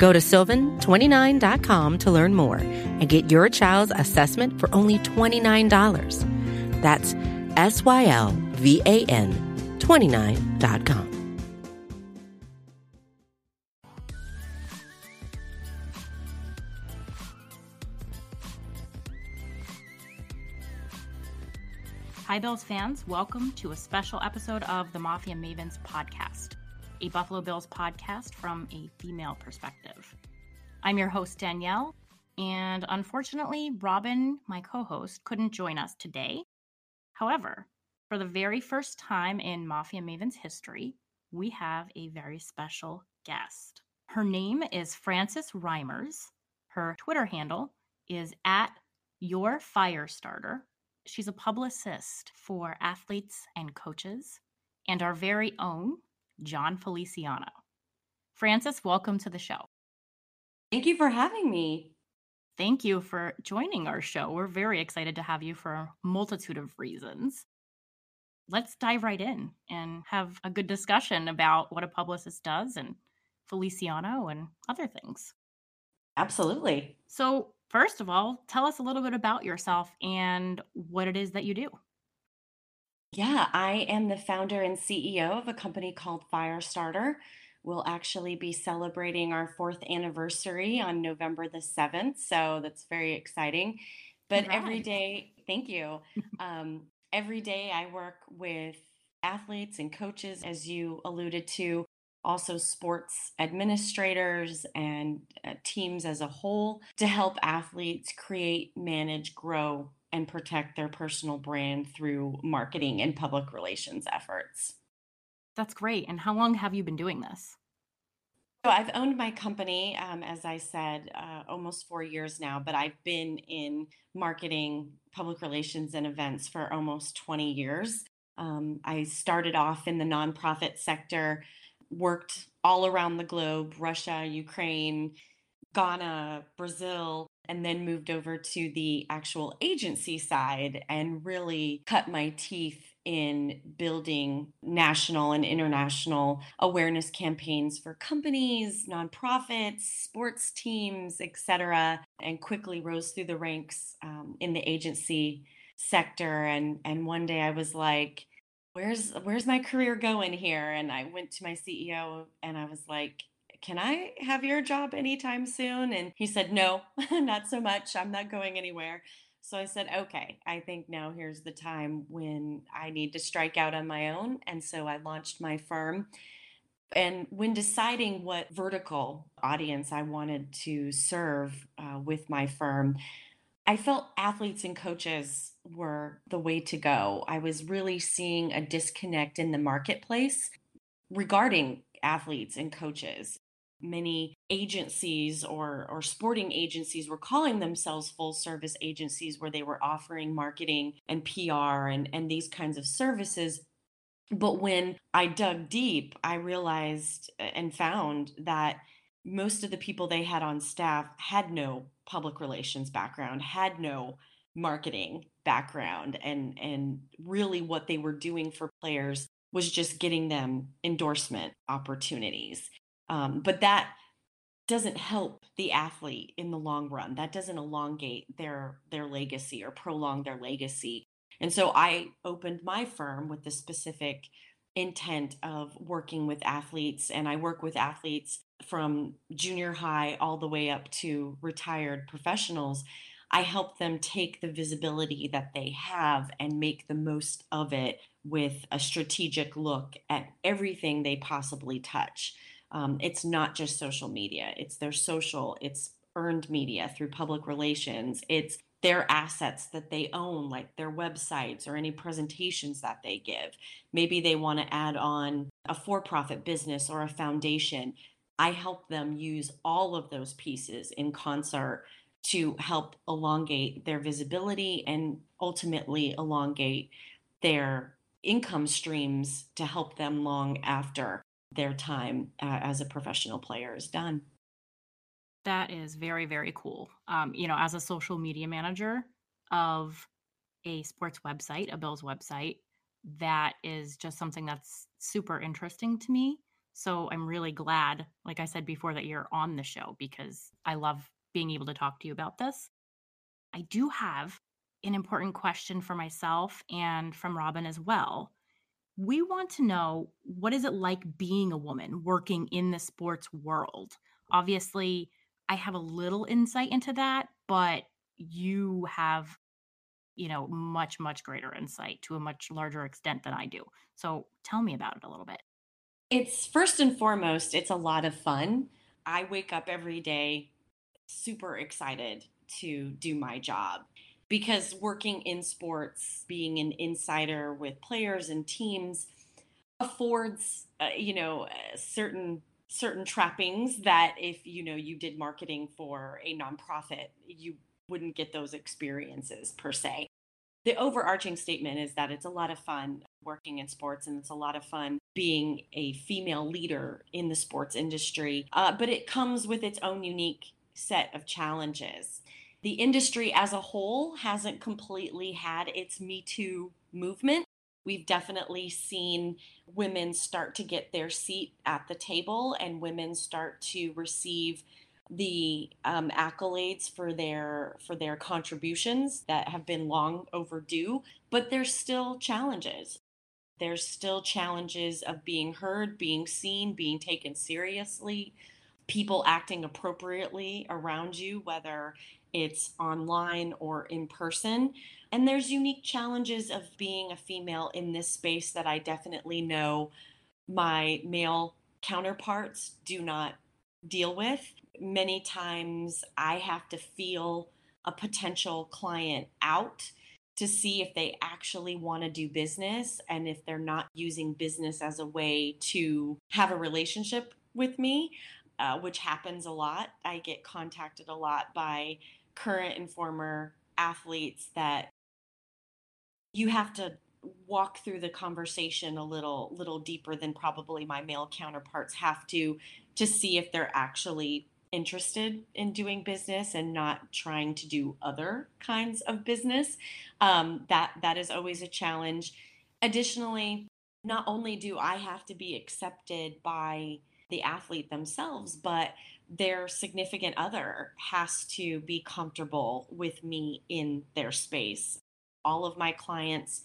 Go to sylvan29.com to learn more and get your child's assessment for only $29. That's S Y L V A N 29.com. Hi, Bills fans. Welcome to a special episode of the Mafia Mavens podcast, a Buffalo Bills podcast from a female perspective. I'm your host, Danyel, and unfortunately, Robin, my co host, couldn't join us today. However, for the very first time in Mafia Mavens history, we have a very special guest. Her name is Frances Reimers. Her Twitter handle is at your Firestarter She's a publicist for athletes and coaches, and our very own Jon Feliciano. Frances, welcome to the show. Thank you for having me. Thank you for joining our show. We're very excited to have you for a multitude of reasons. Let's dive right in and have a good discussion about what a publicist does and Feliciano and other things. Absolutely. So, first of all, tell us a little bit about yourself and what it is that you do. Yeah, I am the founder and CEO of a company called Firestarter. We'll actually be celebrating our fourth anniversary on November the 7th. So that's very exciting. But Congrats. every day, thank you. Um, every day I work with athletes and coaches, as you alluded to, also sports administrators and uh, teams as a whole to help athletes create, manage, grow, and protect their personal brand through marketing and public relations efforts. That's great. And how long have you been doing this? So I've owned my company, um, as I said, uh, almost four years now, but I've been in marketing, public relations, and events for almost 20 years. Um, I started off in the nonprofit sector worked all around the globe Russia, Ukraine, Ghana, Brazil, and then moved over to the actual agency side and really cut my teeth in building national and international awareness campaigns for companies, nonprofits, sports teams, etc., and quickly rose through the ranks um, in the agency sector. And and one day I was like, where's where's my career going here and i went to my ceo and i was like can i have your job anytime soon? And he said no not so much. I'm not going anywhere. So i said okay i think now here's the time when i need to strike out on my own. And so i launched my firm. And when deciding what vertical audience i wanted to serve uh, with my firm I felt athletes and coaches were the way to go. I was really seeing a disconnect in the marketplace regarding athletes and coaches. Many agencies or, or sporting agencies were calling themselves full service agencies where they were offering marketing and PR and, and these kinds of services. But when I dug deep, I realized uh, and found that most of the people they had on staff had no public relations background, had no marketing background and and really what they were doing for players was just getting them endorsement opportunities. Um, but that doesn't help the athlete in the long run. That doesn't elongate their their legacy or prolong their legacy. And so I opened my firm with the specific intent of working with athletes and I work with athletes from junior high all the way up to retired professionals, I help them take the visibility that they have and make the most of it with a strategic look at everything they possibly touch. Um, it's not just social media, it's their social, it's earned media through public relations, it's their assets that they own, like their websites or any presentations that they give. Maybe they want to add on a for profit business or a foundation. I help them use all of those pieces in concert to help elongate their visibility and ultimately elongate their income streams to help them long after their time uh, as a professional player is done. That is very, very cool. Um, you know, as a social media manager of a sports website, a Bills website, that is just something that's super interesting to me. So I'm really glad, like I said before, that you're on the show because I love being able to talk to you about this. I do have an important question for myself and from Robin as well. We want to know what is it like being a woman working in the sports world? Obviously, I have a little insight into that, but you have you know much much greater insight to a much larger extent than I do. So tell me about it a little bit. It's first and foremost, it's a lot of fun. I wake up every day super excited to do my job because working in sports, being an insider with players and teams affords, uh, you know, certain certain trappings that if you know you did marketing for a nonprofit, you wouldn't get those experiences per se. The overarching statement is that it's a lot of fun working in sports and it's a lot of fun being a female leader in the sports industry, uh, but it comes with its own unique set of challenges. The industry as a whole hasn't completely had its Me Too movement. We've definitely seen women start to get their seat at the table and women start to receive the um, accolades for their for their contributions that have been long overdue but there's still challenges there's still challenges of being heard being seen being taken seriously people acting appropriately around you whether it's online or in person and there's unique challenges of being a female in this space that i definitely know my male counterparts do not deal with many times I have to feel a potential client out to see if they actually want to do business and if they're not using business as a way to have a relationship with me, uh, which happens a lot. I get contacted a lot by current and former athletes that you have to walk through the conversation a little little deeper than probably my male counterparts have to to see if they're actually interested in doing business and not trying to do other kinds of business. Um, that that is always a challenge. Additionally, not only do I have to be accepted by the athlete themselves, but their significant other has to be comfortable with me in their space. All of my clients,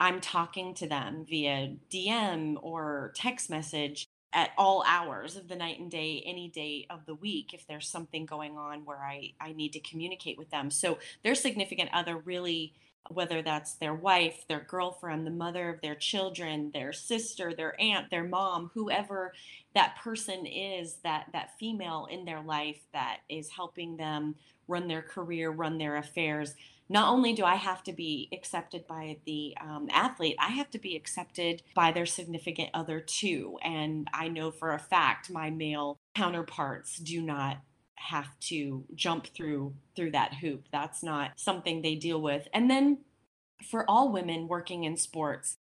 I'm talking to them via DM or text message at all hours of the night and day any day of the week if there's something going on where i i need to communicate with them so their significant other really whether that's their wife their girlfriend the mother of their children their sister their aunt their mom whoever that person is that that female in their life that is helping them run their career run their affairs not only do I have to be accepted by the um, athlete, I have to be accepted by their significant other too. And I know for a fact my male counterparts do not have to jump through through that hoop. That's not something they deal with. And then for all women working in sports,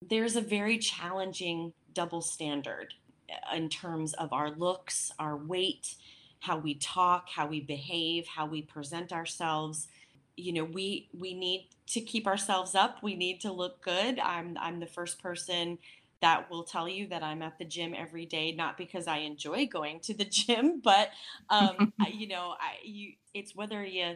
there's a very challenging double standard in terms of our looks, our weight, how we talk, how we behave, how we present ourselves you know we we need to keep ourselves up we need to look good i'm i'm the first person that will tell you that i'm at the gym every day not because i enjoy going to the gym but um you know i you it's whether you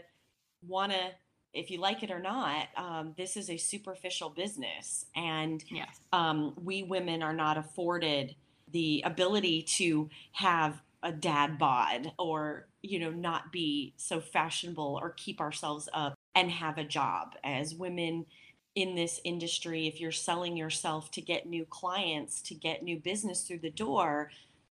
want to if you like it or not, um, this is a superficial business, and yes. um, we women are not afforded the ability to have a dad bod or you know not be so fashionable or keep ourselves up and have a job as women in this industry if you're selling yourself to get new clients to get new business through the door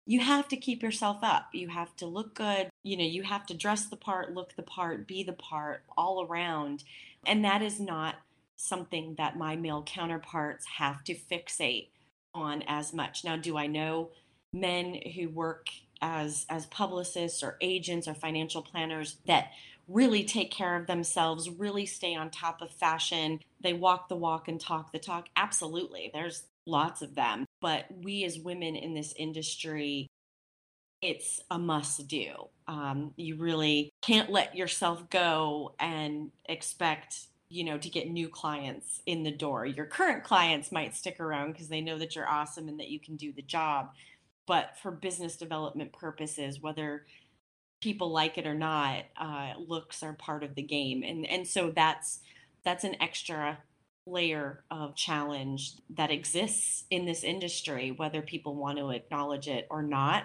you have to keep yourself up. You have to look good. You know you have to dress the part look the part be the part all around. And that is not something that my male counterparts have to fixate on as much. Now do i know men who work as as publicists or agents or financial planners that really take care of themselves, really stay on top of fashion. They walk the walk and talk the talk. Absolutely. There's lots of them. But we as women in this industry, it's a must do. Um, you really can't let yourself go and expect you know to get new clients in the door your current clients might stick around because they know that you're awesome and that you can do the job but for business development purposes whether people like it or not, uh, looks are part of the game, and and so that's that's an extra layer of challenge that exists in this industry, whether people want to acknowledge it or not.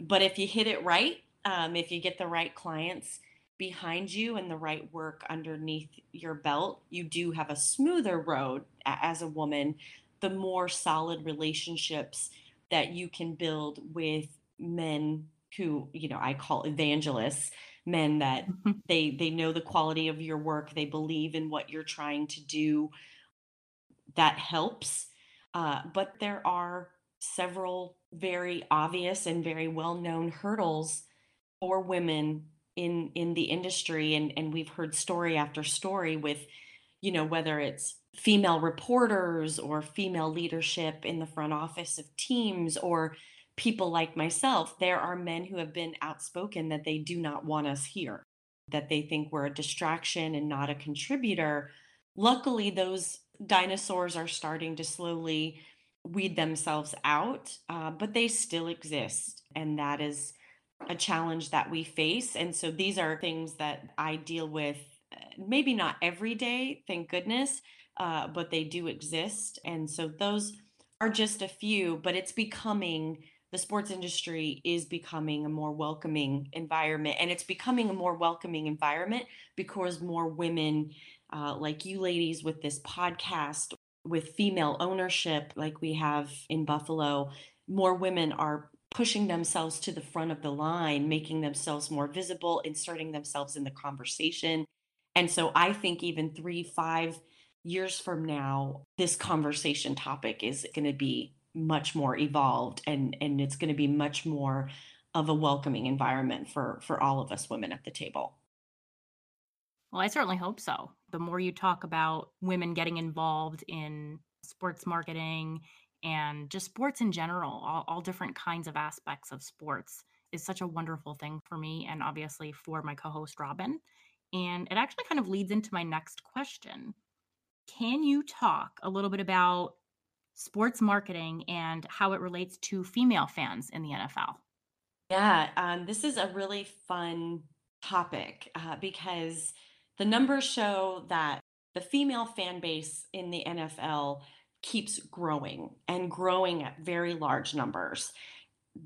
But if you hit it right, um, if you get the right clients behind you and the right work underneath your belt, you do have a smoother road as a woman. The more solid relationships that you can build with men who you know i call evangelists men that mm-hmm. they they know the quality of your work they believe in what you're trying to do that helps uh, but there are several very obvious and very well known hurdles for women in in the industry and and we've heard story after story with you know whether it's female reporters or female leadership in the front office of teams or people like myself, there are men who have been outspoken that they do not want us here, that they think we're a distraction and not a contributor. Luckily, those dinosaurs are starting to slowly weed themselves out, uh, but they still exist. And that is a challenge that we face. And so these are things that I deal with, uh, maybe not every day, thank goodness, uh, but they do exist. And so those are just a few, but it's becoming the sports industry is becoming a more welcoming environment and it's becoming a more welcoming environment because more women uh, like you ladies with this podcast with female ownership like we have in buffalo more women are pushing themselves to the front of the line making themselves more visible inserting themselves in the conversation. And so i think even three five years from now this conversation topic is going to be much more evolved and and it's going to be much more of a welcoming environment for for all of us women at the table. Well i certainly hope so. The more you talk about women getting involved in sports marketing and just sports in general all, all different kinds of aspects of sports is such a wonderful thing for me and obviously for my co-host robin. And it actually kind of leads into my next question. Can you talk a little bit about sports marketing and how it relates to female fans in the NFL. Yeah, um, this is a really fun topic uh, because the numbers show that the female fan base in the NFL keeps growing and growing at very large numbers.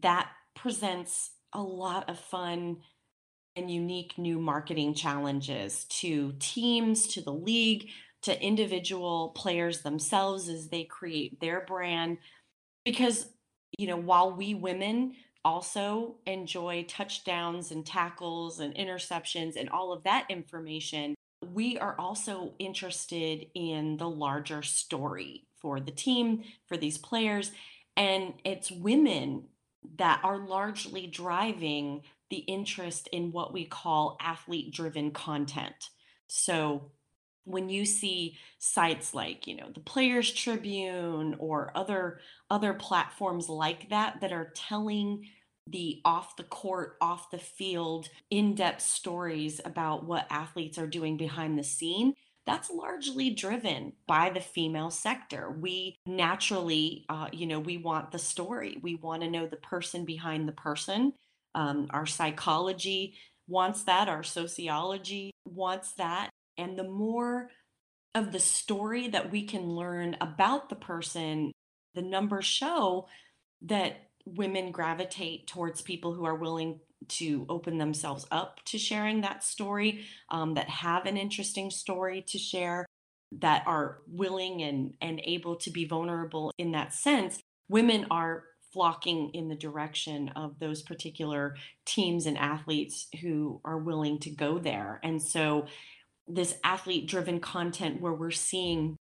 That presents a lot of fun and unique new marketing challenges to teams, to the league, to individual players themselves as they create their brand. Because, you know, while we women also enjoy touchdowns and tackles and interceptions and all of that information, we are also interested in the larger story for the team, for these players. And it's women that are largely driving the interest in what we call athlete driven content. So, when you see sites like you know the players tribune or other other platforms like that that are telling the off the court off the field in-depth stories about what athletes are doing behind the scene that's largely driven by the female sector. We naturally uh, you know we want the story. We want to know the person behind the person. Um, our psychology wants that. Our sociology wants that and the more of the story that we can learn about the person, the numbers show that women gravitate towards people who are willing to open themselves up to sharing that story, um, that have an interesting story to share, that are willing and, and able to be vulnerable in that sense. Women are flocking in the direction of those particular teams and athletes who are willing to go there. And so this athlete driven content where we're seeing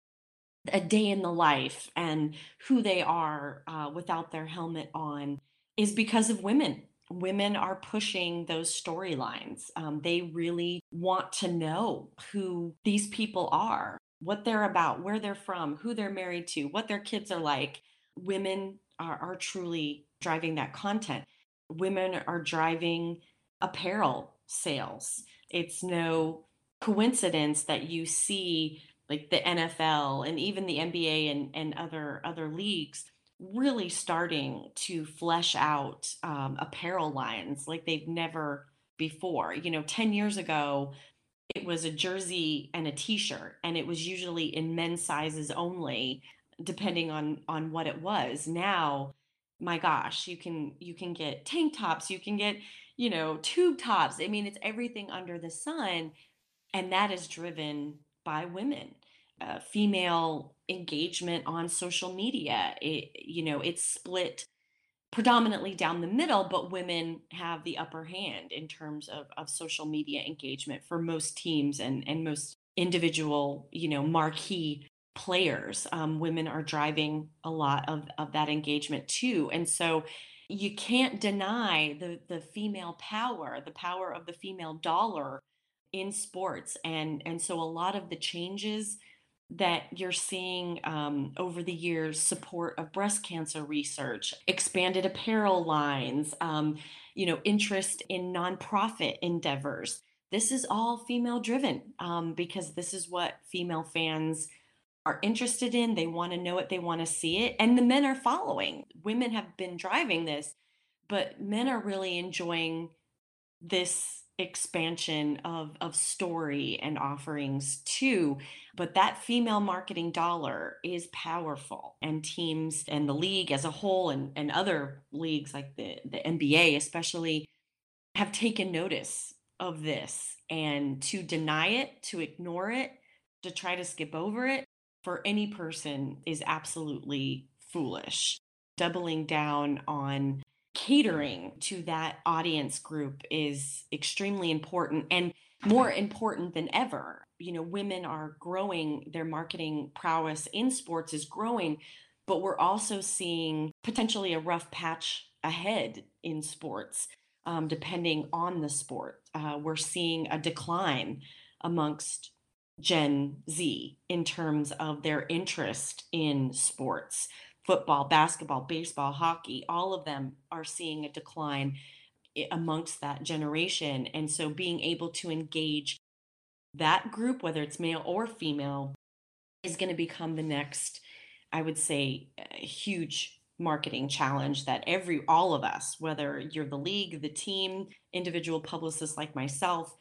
a day in the life and who they are uh, without their helmet on is because of women women are pushing those storylines. Um, they really want to know who these people are, what they're about, where they're from, who they're married to, what their kids are like. Women are, are truly driving that content. Women are driving apparel sales. It's no coincidence that you see like the NFL and even the NBA and, and other other leagues really starting to flesh out um, apparel lines like they've never before. You know, 10 years ago, it was a jersey and a t-shirt and it was usually in men's sizes only depending on on what it was now my gosh you can you can get tank tops you can get you know tube tops i mean it's everything under the sun and that is driven by women uh, female engagement on social media. It, you know, it's split predominantly down the middle, but women have the upper hand in terms of, of social media engagement for most teams and, and most individual, you know, marquee players. Um, women are driving a lot of, of that engagement too. And so you can't deny the, the female power, the power of the female dollar in sports. And, and so a lot of the changes that you're seeing um, over the years support of breast cancer research, expanded apparel lines, um, you know, interest in nonprofit endeavors. This is all female driven um, because this is what female fans are interested in. They want to know it, they want to see it, and the men are following. Women have been driving this, but men are really enjoying this expansion of of story and offerings too but that female marketing dollar is powerful and teams and the league as a whole and, and other leagues like the, the nba especially have taken notice of this and to deny it to ignore it to try to skip over it for any person is absolutely foolish. Doubling down on catering to that audience group is extremely important and more important than ever. You know, women are growing, their marketing prowess in sports is growing, but we're also seeing potentially a rough patch ahead in sports, um, depending on the sport. Uh, we're seeing a decline amongst Gen Z in terms of their interest in sports football, basketball, baseball, hockey, all of them are seeing a decline amongst that generation. And so being able to engage that group, whether it's male or female, is going to become the next, I would say, huge marketing challenge that every all of us whether you're the league the team individual publicists like myself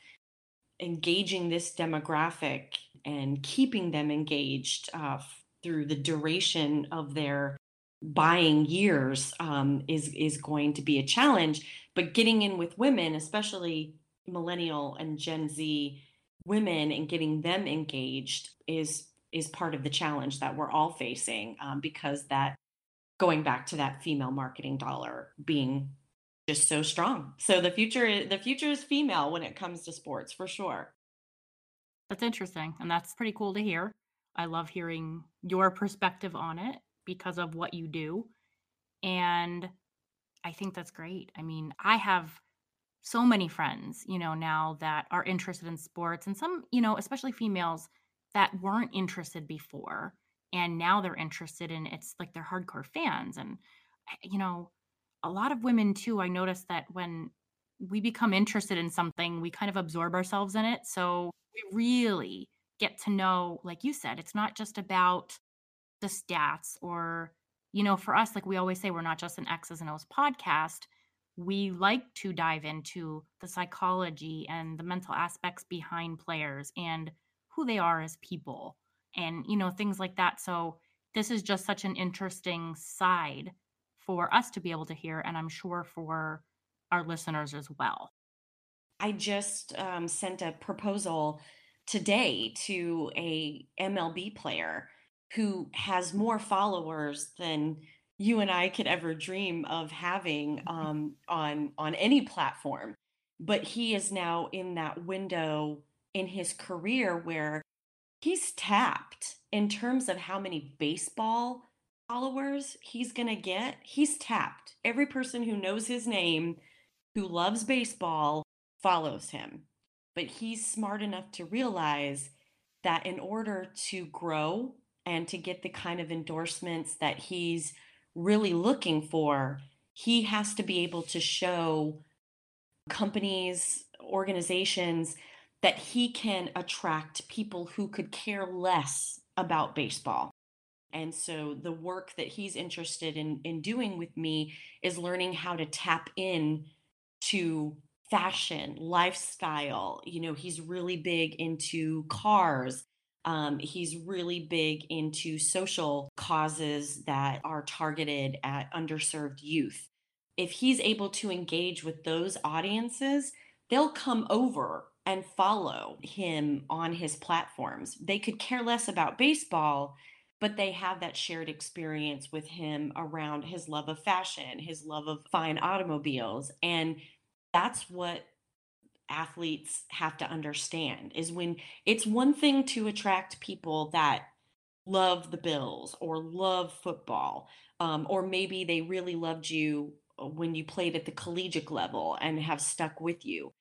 engaging this demographic and keeping them engaged uh, through the duration of their buying years um, is is going to be a challenge. But getting in with women, especially millennial and Gen Z women, and getting them engaged is is part of the challenge that we're all facing um, because that going back to that female marketing dollar being just so strong. So the future the future is female when it comes to sports for sure. That's interesting and that's pretty cool to hear. I love hearing your perspective on it because of what you do. And I think that's great. I mean, I have so many friends, you know, now that are interested in sports and some, you know, especially females that weren't interested before and now they're interested in it's like they're hardcore fans and eh, you know, a lot of women too, I noticed that when we become interested in something, we kind of absorb ourselves in it. So we really get to know, like you said, it's not just about the stats or, you know, for us, like we always say, we're not just an X's and O's podcast. We like to dive into the psychology and the mental aspects behind players and who they are as people and, you know, things like that. So, this is just such an interesting side for us to be able to hear. And I'm sure for our listeners as well. I just um, sent a proposal today to a MLB player who has more followers than you and I could ever dream of having mm-hmm. um, on on any platform. But he is now in that window in his career where he's tapped in terms of how many baseball followers he's going to get. He's tapped. Every person who knows his name who loves baseball follows him. But he's smart enough to realize that in order to grow and to get the kind of endorsements that he's really looking for, he has to be able to show companies, organizations that he can attract people who could care less about baseball. And so the work that he's interested in in doing with me is learning how to tap in to fashion, lifestyle. You know, he's really big into cars. Um, he's really big into social causes that are targeted at underserved youth. If he's able to engage with those audiences, they'll come over and follow him on his platforms. They could care less about baseball, but they have that shared experience with him around his love of fashion, his love of fine automobiles. And that's what athletes have to understand is when it's one thing to attract people that love the Bills or love football, um, or maybe they really loved you uh, when you played at the collegiate level and have stuck with you.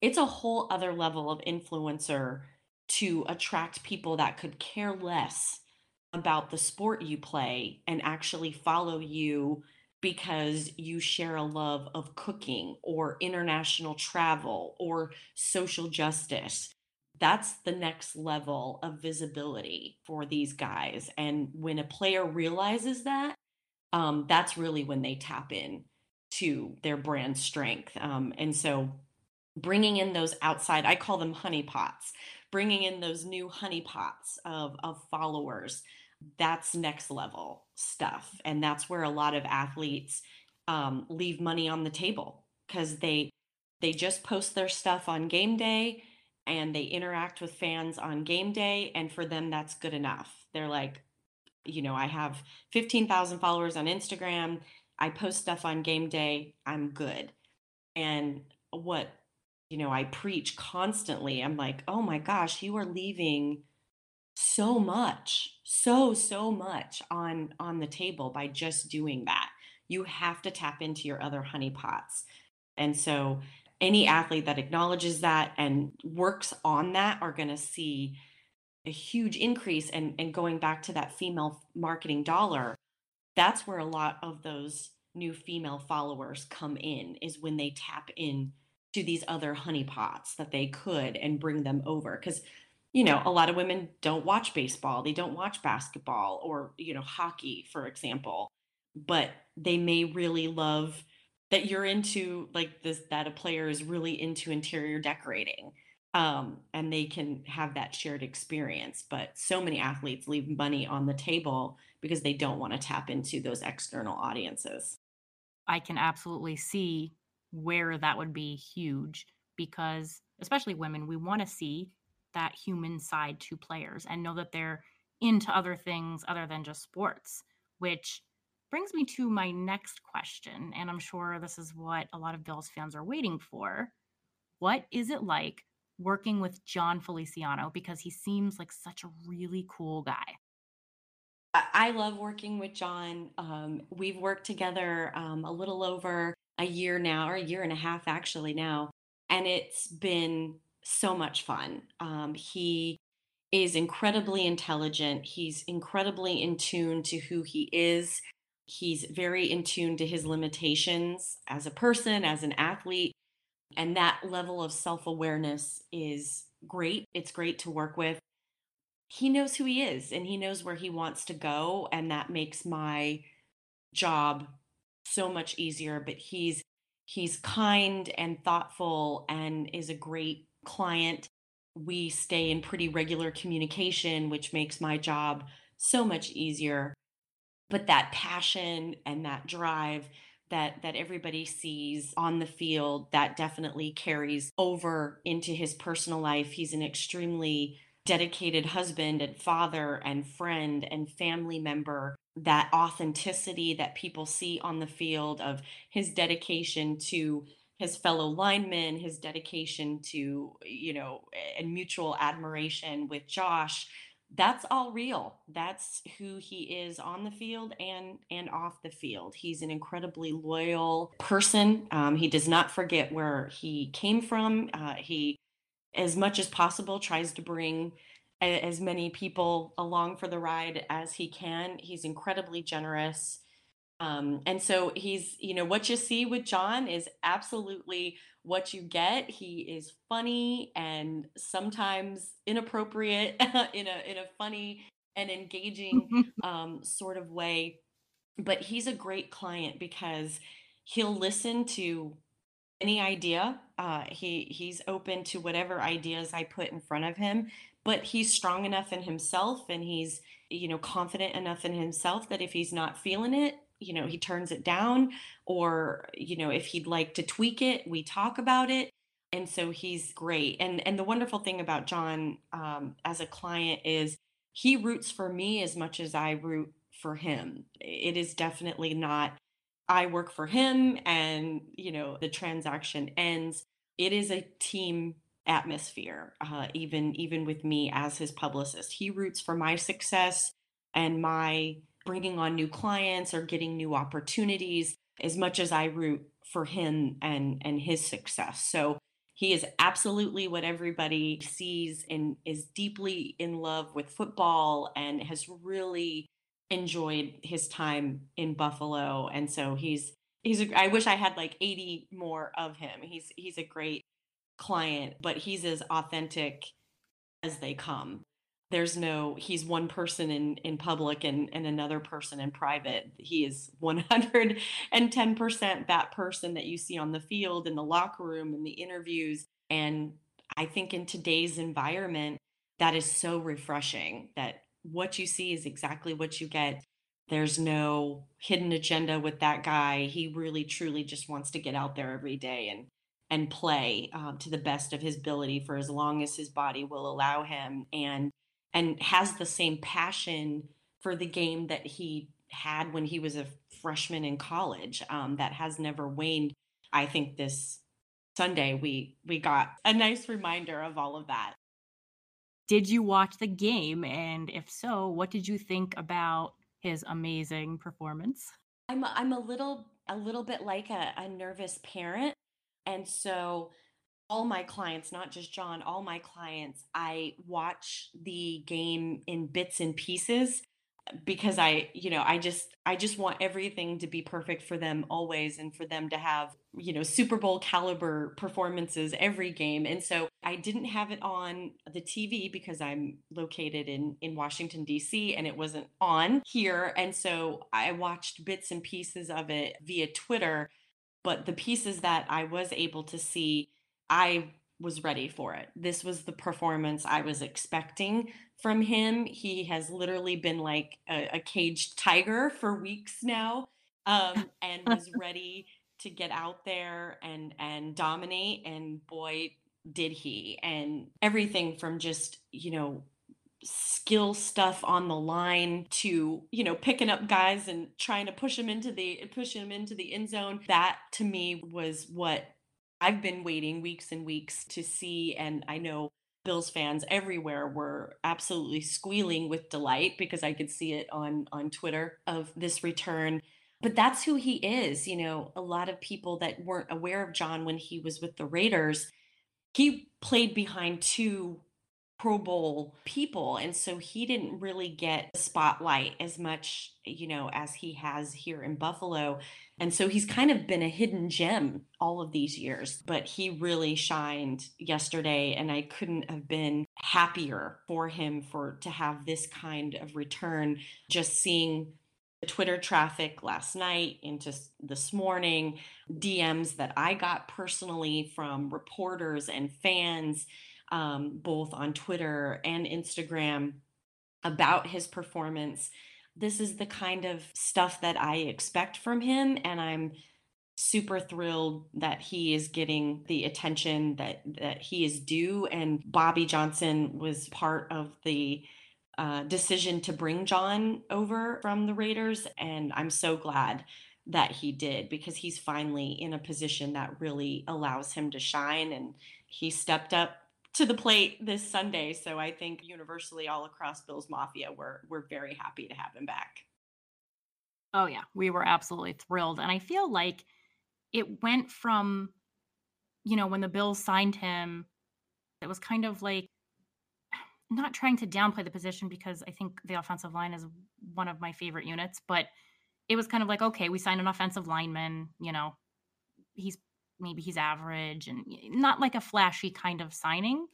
It's a whole other level of influencer to attract people that could care less about the sport you play and actually follow you because you share a love of cooking or international travel or social justice. That's the next level of visibility for these guys. And when a player realizes that, um, that's really when they tap in to their brand strength. Um, and so bringing in those outside, I call them honey pots, bringing in those new honey pots of, of followers that's next level stuff. And that's where a lot of athletes um, leave money on the table because they they just post their stuff on game day and they interact with fans on game day and for them that's good enough. They're like you know i have 15000 followers on instagram. I post stuff on game day. I'm good. And what you know i preach constantly i'm like oh my gosh you are leaving so much so so much on on the table by just doing that. You have to tap into your other honeypots and so any athlete that acknowledges that and works on that are going to see a huge increase. And and going back to that female marketing dollar that's where a lot of those new female followers come in is when they tap in to these other honeypots that they could and bring them over. Because you know, a lot of women don't watch baseball, they don't watch basketball or, you know, hockey, for example, but they may really love that you're into like this, that a player is really into interior decorating. Um, and they can have that shared experience. But so many athletes leave money on the table because they don't want to tap into those external audiences. I can absolutely see where that would be huge because, especially women, we want to see that human side to players and know that they're into other things other than just sports, which brings me to my next question. And I'm sure this is what a lot of Bills fans are waiting for. What is it like working with Jon Feliciano? Because he seems like such a really cool guy. I love working with Jon. Um, we've worked together um, a little over a year now, or a year and a half actually now. And it's been so much fun. Um, he is incredibly intelligent. He's incredibly in tune to who he is. He's very in tune to his limitations as a person, as an athlete. And that level of self awareness is great. It's great to work with. He knows who he is and he knows where he wants to go. And that makes my job so much easier. But he's he's kind and thoughtful and is a great client. We stay in pretty regular communication, which makes my job so much easier. But that passion and that drive that that everybody sees on the field that definitely carries over into his personal life. He's an extremely dedicated husband and father and friend and family member that authenticity that people see on the field of his dedication to his fellow linemen, his dedication to, you know, and mutual admiration with Josh. that's all real. That's who he is on the field and and off the field. He's an incredibly loyal person. Um, he does not forget where he came from. Uh, he, as much as possible, tries to bring a, as many people along for the ride as he can. He's incredibly generous. Um, and so he's, you know, what you see with Jon is absolutely what you get. He is funny and sometimes inappropriate in a in a funny and engaging um, sort of way. But he's a great client because he'll listen to any idea. Uh, he he's open to whatever ideas I put in front of him. But he's strong enough in himself, and he's you know confident enough in himself that if he's not feeling it, you know he turns it down or you know if he'd like to tweak it we talk about it and so he's great. And and the wonderful thing about jon um, as a client is he roots for me as much as i root for him. It is definitely not i work for him and you know the transaction ends. It is a team atmosphere uh, even even with me as his publicist. He roots for my success and my bringing on new clients or getting new opportunities as much as I root for him and and his success. So he is absolutely what everybody sees and is deeply in love with football and has really enjoyed his time in Buffalo and so he's he's a, I wish I had like 80 more of him. He's he's a great client, but he's as authentic as they come there's no he's one person in in public and and another person in private. He is 110% that person that you see on the field in the locker room in the interviews. And i think in today's environment that is so refreshing that what you see is exactly what you get. There's no hidden agenda with that guy. He really truly just wants to get out there every day and and play um, to the best of his ability for as long as his body will allow him. And and has the same passion for the game that he had when he was a freshman in college um, that has never waned. I think this sunday we we got a nice reminder of all of that. Did you watch the game? And if so what did you think about his amazing performance? I'm a, i'm a little a little bit like a, a nervous parent. And so all my clients, not just Jon, all my clients, I watch the game in bits and pieces because I, you know, I just I just want everything to be perfect for them always and for them to have, you know, Super Bowl caliber performances every game. And so I didn't have it on the TV because I'm located in in Washington DC and it wasn't on here. And so I watched bits and pieces of it via Twitter, but the pieces that I was able to see I was ready for it. This was the performance I was expecting from him. He has literally been like a, a caged tiger for weeks now, um, and was ready to get out there and and dominate. And boy, did he! And everything from just you know skill stuff on the line to you know picking up guys and trying to push them into the push them into the end zone that to me was what I've been waiting weeks and weeks to see, and I know Bills fans everywhere were absolutely squealing with delight because I could see it on on Twitter of this return. But that's who he is. You know, a lot of people that weren't aware of Jon when he was with the Raiders, he played behind two Pro Bowl people. And so he didn't really get the spotlight as much, you know, as he has here in Buffalo. And so he's kind of been a hidden gem all of these years, but he really shined yesterday. And I couldn't have been happier for him for to have this kind of return. Just seeing the Twitter traffic last night into this morning, DMs that I got personally from reporters and fans um, both on Twitter and Instagram about his performance. This is the kind of stuff that I expect from him, and I'm super thrilled that he is getting the attention that that he is due. And Bobby Johnson was part of the uh, decision to bring Jon over from the Raiders, and I'm so glad that he did because he's finally in a position that really allows him to shine and he stepped up to the plate this Sunday. So I think universally all across Bills Mafia, we're we're very happy to have him back. Oh yeah, we were absolutely thrilled, and I feel like it went from, you know, when the Bills signed him, it was kind of like not trying to downplay the position because I think the offensive line is one of my favorite units, but it was kind of like, okay, we signed an offensive lineman, you know, he's maybe he's average and not like a flashy kind of signing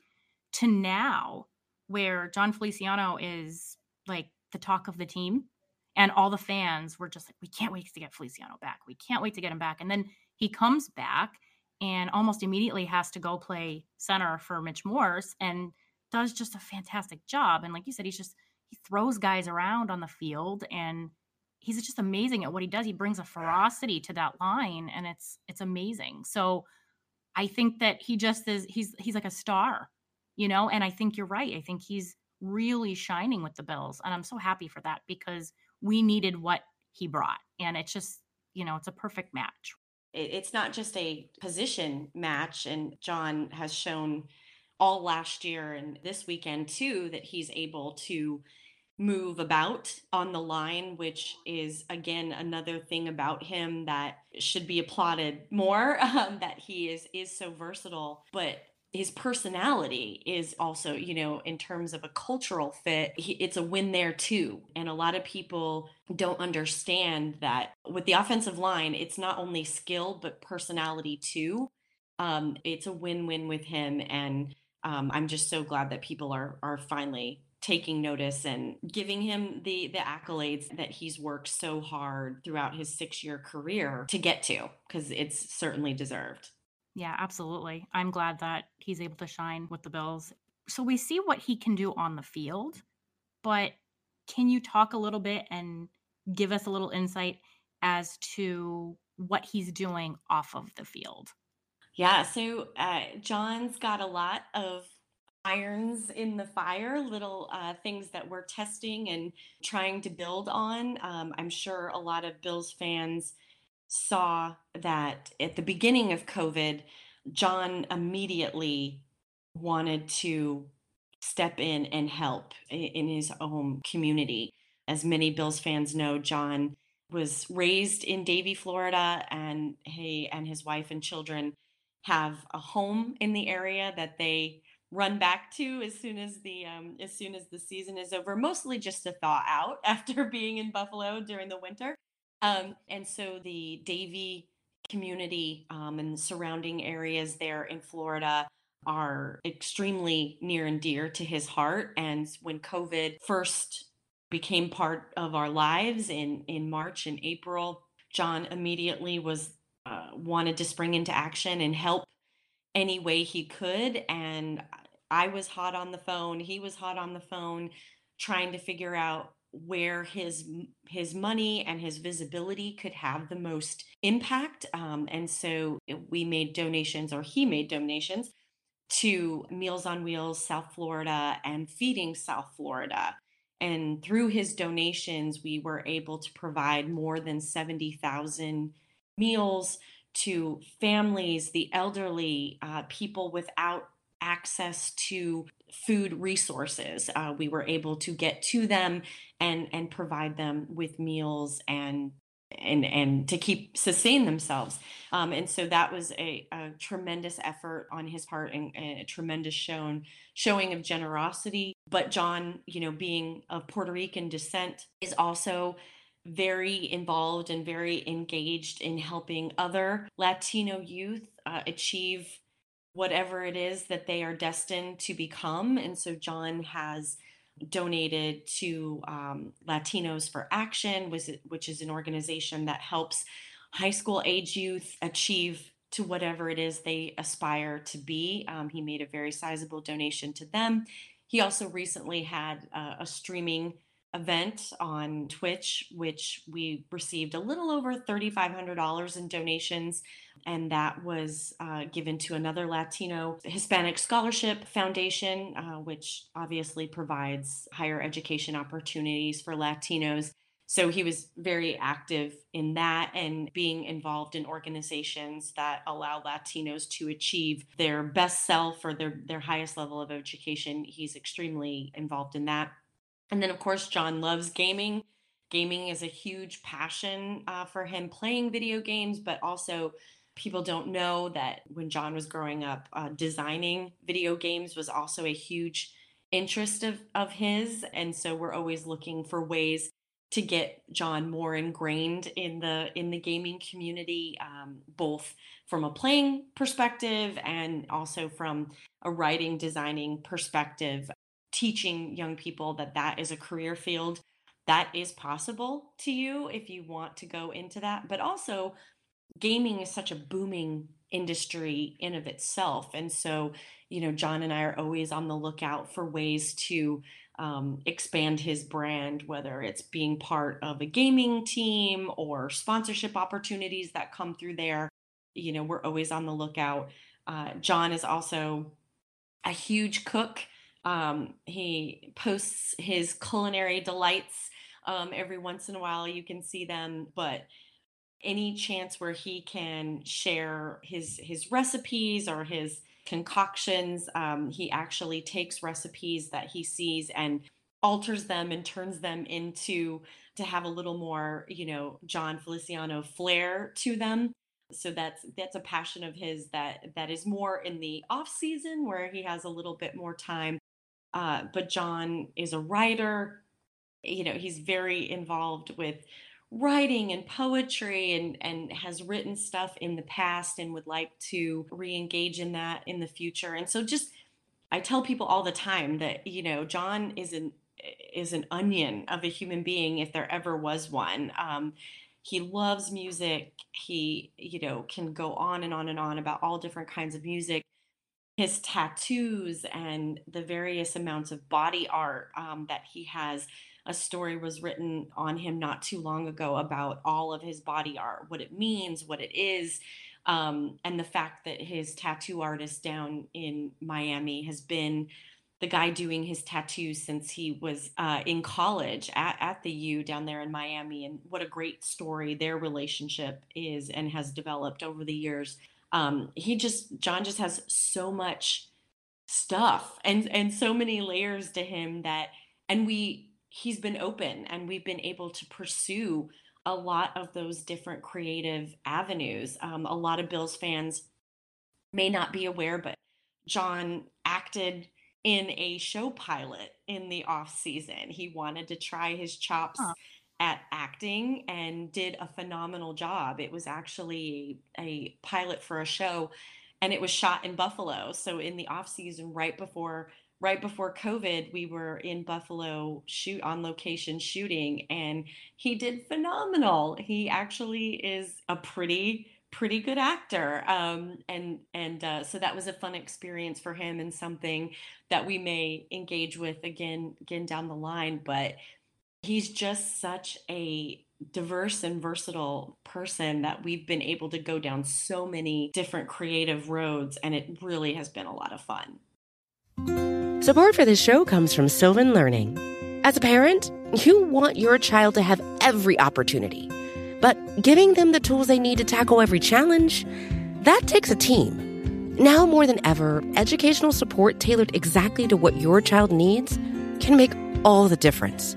to now where Jon Feliciano is like the talk of the team and all the fans were just like we can't wait to get Feliciano back. We can't wait to get him back. And then he comes back and almost immediately has to go play center for Mitch Morse and does just a fantastic job. And like you said, he's just he throws guys around on the field and he's just amazing at what he does. He brings a ferocity to that line and it's it's amazing. So I think that he just is he's he's like a star, you know, and I think you're right. I think he's really shining with the Bills and I'm so happy for that because we needed what he brought and it's just, you know, it's a perfect match. It's not just a position match and Jon has shown all last year and this weekend too that he's able to move about on the line, which is again another thing about him that should be applauded more. Um, that he is is so versatile, but his personality is also, you know, in terms of a cultural fit, he, it's a win there too. And a lot of people don't understand that with the offensive line, it's not only skill but personality too. Um, it's a win-win with him, and um, I'm just so glad that people are are finally taking notice and giving him the the accolades that he's worked so hard throughout his 6-year career to get to cuz it's certainly deserved. Yeah, absolutely. I'm glad that he's able to shine with the Bills. So we see what he can do on the field, but can you talk a little bit and give us a little insight as to what he's doing off of the field? Yeah, so uh, Jon's got a lot of irons in the fire, little uh, things that we're testing and trying to build on. Um, I'm sure a lot of Bills fans saw that at the beginning of COVID, Jon immediately wanted to step in and help in his home community. As many Bills fans know, Jon was raised in Davie, Florida, and he and his wife and children have a home in the area that they run back to as soon as the um, as soon as the season is over mostly just to thaw out after being in buffalo during the winter. Um, and so the davie community um, and surrounding areas there in florida are extremely near and dear to his heart. And when covid first became part of our lives in in march and april Jon immediately was uh, wanted to spring into action and help any way he could. And I was hot on the phone. He was hot on the phone, trying to figure out where his his money and his visibility could have the most impact. Um, and so we made donations, or he made donations to Meals on Wheels South Florida and Feeding South Florida. And through his donations, we were able to provide more than 70,000 meals to families, the elderly, uh, people without access to food resources. Uh, we were able to get to them and and provide them with meals and and and to keep sustain themselves um, and so that was a, a, tremendous effort on his part and, and a tremendous shown showing of generosity but Jon, you know being of puerto rican descent is also very involved and very engaged in helping other Latino youth uh, achieve whatever it is that they are destined to become. And so Jon has donated to um, Latinos for Action, which is an organization that helps high school age youth achieve to whatever it is they aspire to be. Um, he made a very sizable donation to them. He also recently had uh, a streaming event on Twitch, which we received a little over $3,500 in donations. And that was uh, given to another Latino Hispanic Scholarship Foundation, uh, which obviously provides higher education opportunities for Latinos. so he was very active in that and being involved in organizations that allow Latinos to achieve their best self or their, their highest level of education. He's extremely involved in that. And then, of course, Jon loves gaming. Gaming is a huge passion uh, for him, playing video games, but also people don't know that when Jon was growing up, uh, designing video games was also a huge interest of, of his. And so we're always looking for ways to get Jon more ingrained in the in the gaming community, um, both from a playing perspective and also from a writing designing perspective, teaching young people that that is a career field that is possible to you if you want to go into that. But also, gaming is such a booming industry in of itself, and so you know, Jon and I are always on the lookout for ways to um, expand his brand, whether it's being part of a gaming team or sponsorship opportunities that come through there. You know, we're always on the lookout. Uh, Jon is also a huge cook. Um, he posts his culinary delights um, every once in a while. You can see them, but any chance where he can share his his recipes or his concoctions. Um, he actually takes recipes that he sees and alters them and turns them into to have a little more, you know, Jon Feliciano flair to them. So that's that's a passion of his that that is more in the off season where he has a little bit more time. Uh, but Jon is a writer. You know, he's very involved with writing and poetry and and has written stuff in the past and would like to re-engage in that in the future. And so just i tell people all the time that you know jon is an is an onion of a human being if there ever was one. Um, he loves music. He you know can go on and on and on about all different kinds of music his tattoos and the various amounts of body art um, that he has a story was written on him not too long ago about all of his body art, what it means, what it is, um, and the fact that his tattoo artist down in Miami has been the guy doing his tattoos since he was uh, in college at, at the U down there in Miami. And what a great story their relationship is and has developed over the years. Um, he just, Jon just has so much stuff and, and so many layers to him that, and we, he's been open and we've been able to pursue a lot of those different creative avenues. Um, a lot of Bills fans may not be aware, but Jon acted in a show pilot in the off season. He wanted to try his chops huh. At acting and did a phenomenal job. It was actually a pilot for a show and it was shot in Buffalo. So in the off season right before right before COVID, we were in Buffalo shoot on location shooting, and he did phenomenal. He actually is a pretty pretty good actor um, and and uh, so that was a fun experience for him and something that we may engage with again again down the line but he's just such a diverse and versatile person that we've been able to go down so many different creative roads and it really has been a lot of fun Support for this show comes from Sylvan Learning. As a parent, you want your child to have every opportunity, but giving them the tools they need to tackle every challenge, that takes a team. Now more than ever, educational support tailored exactly to what your child needs can make all the difference.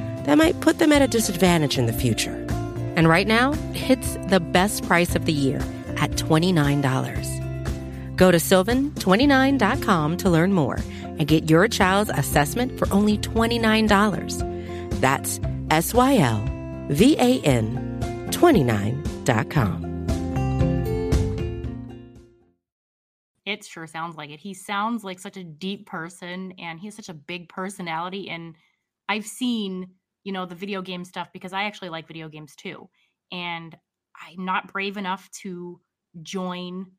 that might put them at a disadvantage in the future. And right now, it's the best price of the year at $29. Go to sylvan29.com to learn more and get your child's assessment for only $29. That's S Y L V A N 29.com. It sure sounds like it. He sounds like such a deep person and he's such a big personality. And I've seen you know, the video game stuff because I actually like video games too. And I'm not brave enough to join,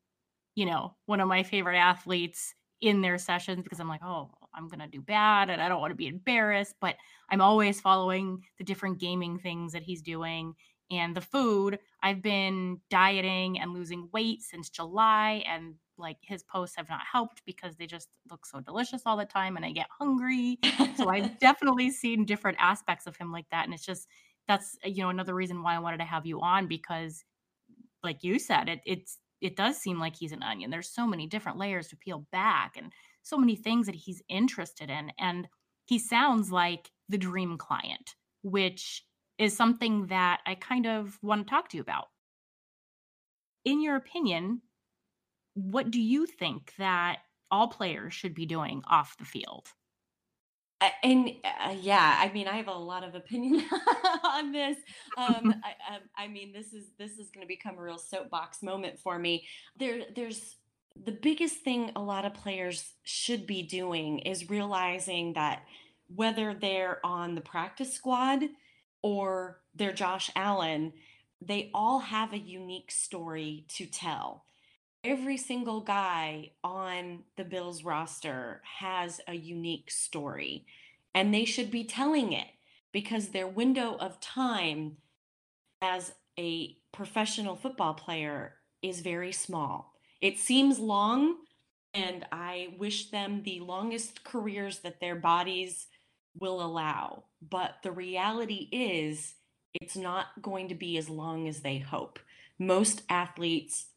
you know, one of my favorite athletes in their sessions because I'm like, oh, I'm going to do bad and I don't want to be embarrassed. But I'm always following the different gaming things that he's doing and the food. I've been dieting and losing weight since July, and like his posts have not helped because they just look so delicious all the time and I get hungry. so I've definitely seen different aspects of him like that. And it's just, that's, you know, another reason why I wanted to have you on because, like you said, it, it's, it does seem like he's an onion. There's so many different layers to peel back and so many things that he's interested in. And he sounds like the dream client, which is something that I kind of want to talk to you about. In your opinion, what do you think that all players should be doing off the field? and uh, yeah, I mean, I have a lot of opinion on this. Um, I, um, I, mean, this is this is going to become a real soapbox moment for me. There, there's the biggest thing a lot of players should be doing is realizing that whether they're on the practice squad or they're Josh Allen, they all have a unique story to tell every single guy on the Bills roster has a unique story, and they should be telling it because their window of time as a professional football player is very small. It seems long, and I wish them the longest careers that their bodies will allow. But the reality is, it's not going to be as long as they hope. Most athletes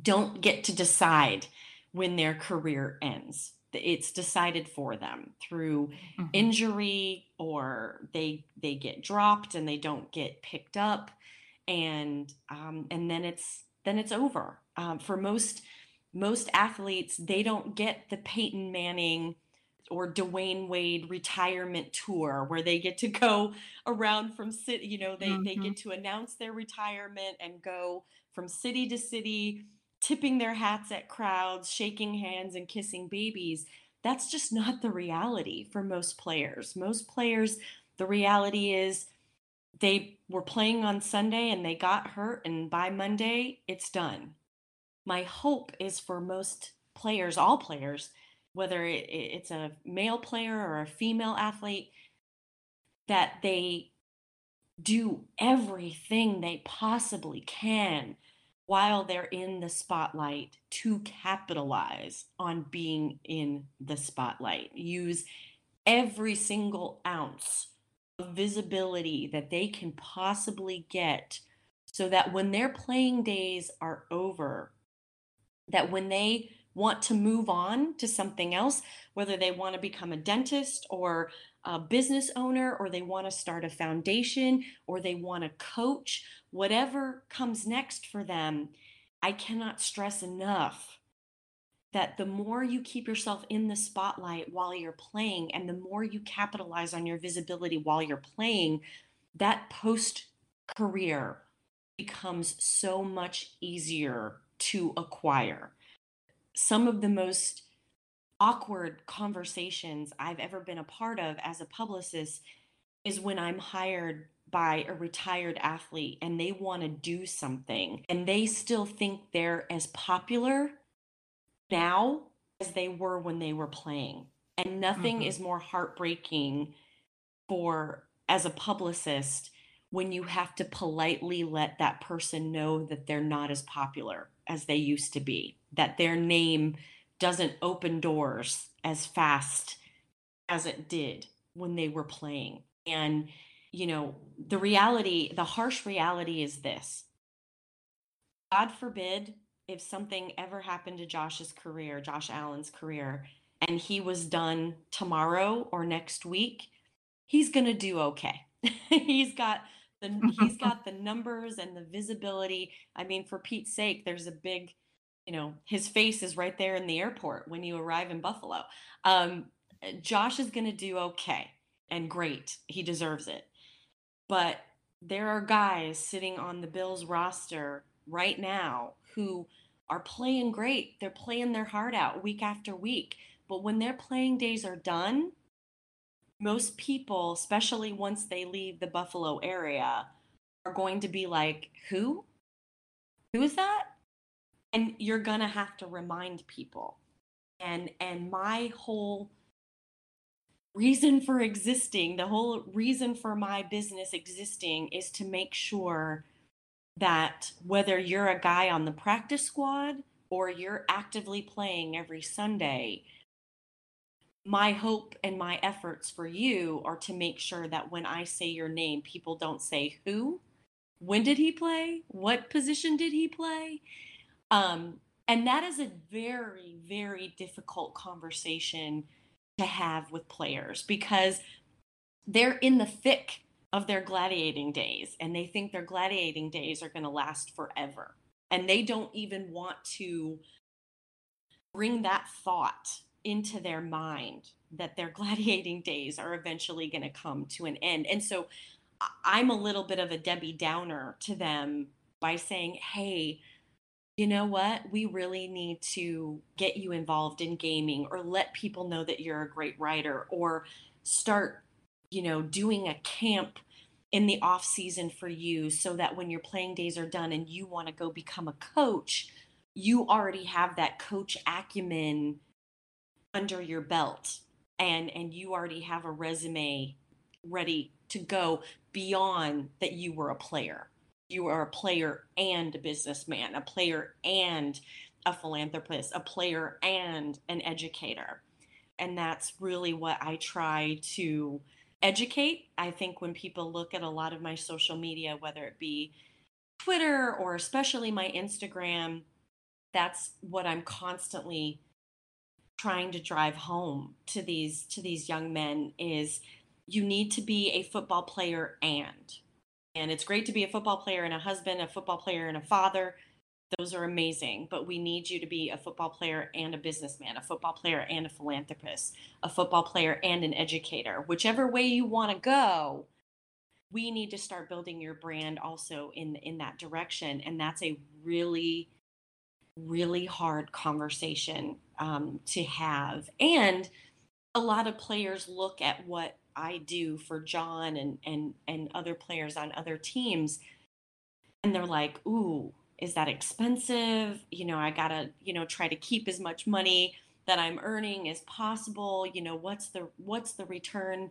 don't get to decide when their career ends. It's decided for them through mm-hmm. injury or they they get dropped and they don't get picked up, and um, and then it's then it's over. Um, for most most athletes, they don't get the Peyton Manning or Dwyane Wade retirement tour where they get to go around from city, you know, they, mm-hmm. they get to announce their retirement and go from city to city tipping their hats at crowds, shaking hands, and kissing babies. That's just not the reality for most players. Most players, the reality is they were playing on Sunday and they got hurt, and by Monday, it's done. My hope is for most players, all players, whether it's a male player or a female athlete, that they do everything they possibly can while they're in the spotlight to capitalize on being in the spotlight. Use every single ounce of visibility that they can possibly get so that when their playing days are over, that when they want to move on to something else, whether they want to become a dentist or a business owner, or they want to start a foundation, or they want to coach, whatever comes next for them, I cannot stress enough that the more you keep yourself in the spotlight while you're playing and the more you capitalize on your visibility while you're playing, that post career becomes so much easier to acquire. Some of the most awkward conversations I've ever been a part of as a publicist is when I'm hired by a retired athlete and they want to do something and they still think they're as popular now as they were when they were playing. And nothing mm-hmm. is more heartbreaking for as a publicist when you have to politely let that person know that they're not as popular as they used to be, that their name doesn't open doors as fast as it did when they were playing. And you know, the reality, the harsh reality is this God forbid if something ever happened to Josh's career, Josh Allen's career, and he was done tomorrow or next week, he's going to do okay. he's got the he's got the numbers and the visibility. I mean, for Pete's sake, there's a big, you know, his face is right there in the airport when you arrive in Buffalo. Um, Josh is going to do okay and great. He deserves it. But there are guys sitting on the Bills roster right now who are playing great. They're playing their heart out week after week. But when their playing days are done, most people, especially once they leave the Buffalo area, are going to be like, Who? Who is that? And you're to have to remind people. And, and my whole reason for existing, the whole reason for my business existing is to make sure that whether you're a guy on the practice squad or you're actively playing every Sunday, my hope and my efforts for you are to make sure that when I say your name, people don't say who, when did he play, what position did he play. Um, and that is a very, very difficult conversation to have with players because they're in the thick of their gladiating days and they think their gladiating days are going to last forever. And they don't even want to bring that thought into their mind that their gladiating days are eventually going to come to an end. And so I'm a little bit of a Debbie Downer to them by saying, hey, you know what? We really need to get you involved in gaming or let people know that you're a great writer or start, you know, doing a camp in the off season for you so that when your playing days are done and you want to go become a coach, you already have that coach acumen under your belt and and you already have a resume ready to go beyond that you were a player you are a player and a businessman, a player and a philanthropist, a player and an educator. And that's really what I try to educate. I think when people look at a lot of my social media, whether it be Twitter or especially my Instagram, that's what I'm constantly trying to drive home to these to these young men is you need to be a football player and and it's great to be a football player and a husband, a football player and a father. Those are amazing. But we need you to be a football player and a businessman, a football player and a philanthropist, a football player and an educator. Whichever way you want to go, we need to start building your brand also in in that direction. And that's a really, really hard conversation um, to have. And a lot of players look at what I do for Jon and and and other players on other teams and they're like, "Ooh, is that expensive? You know, I got to, you know, try to keep as much money that I'm earning as possible. You know, what's the what's the return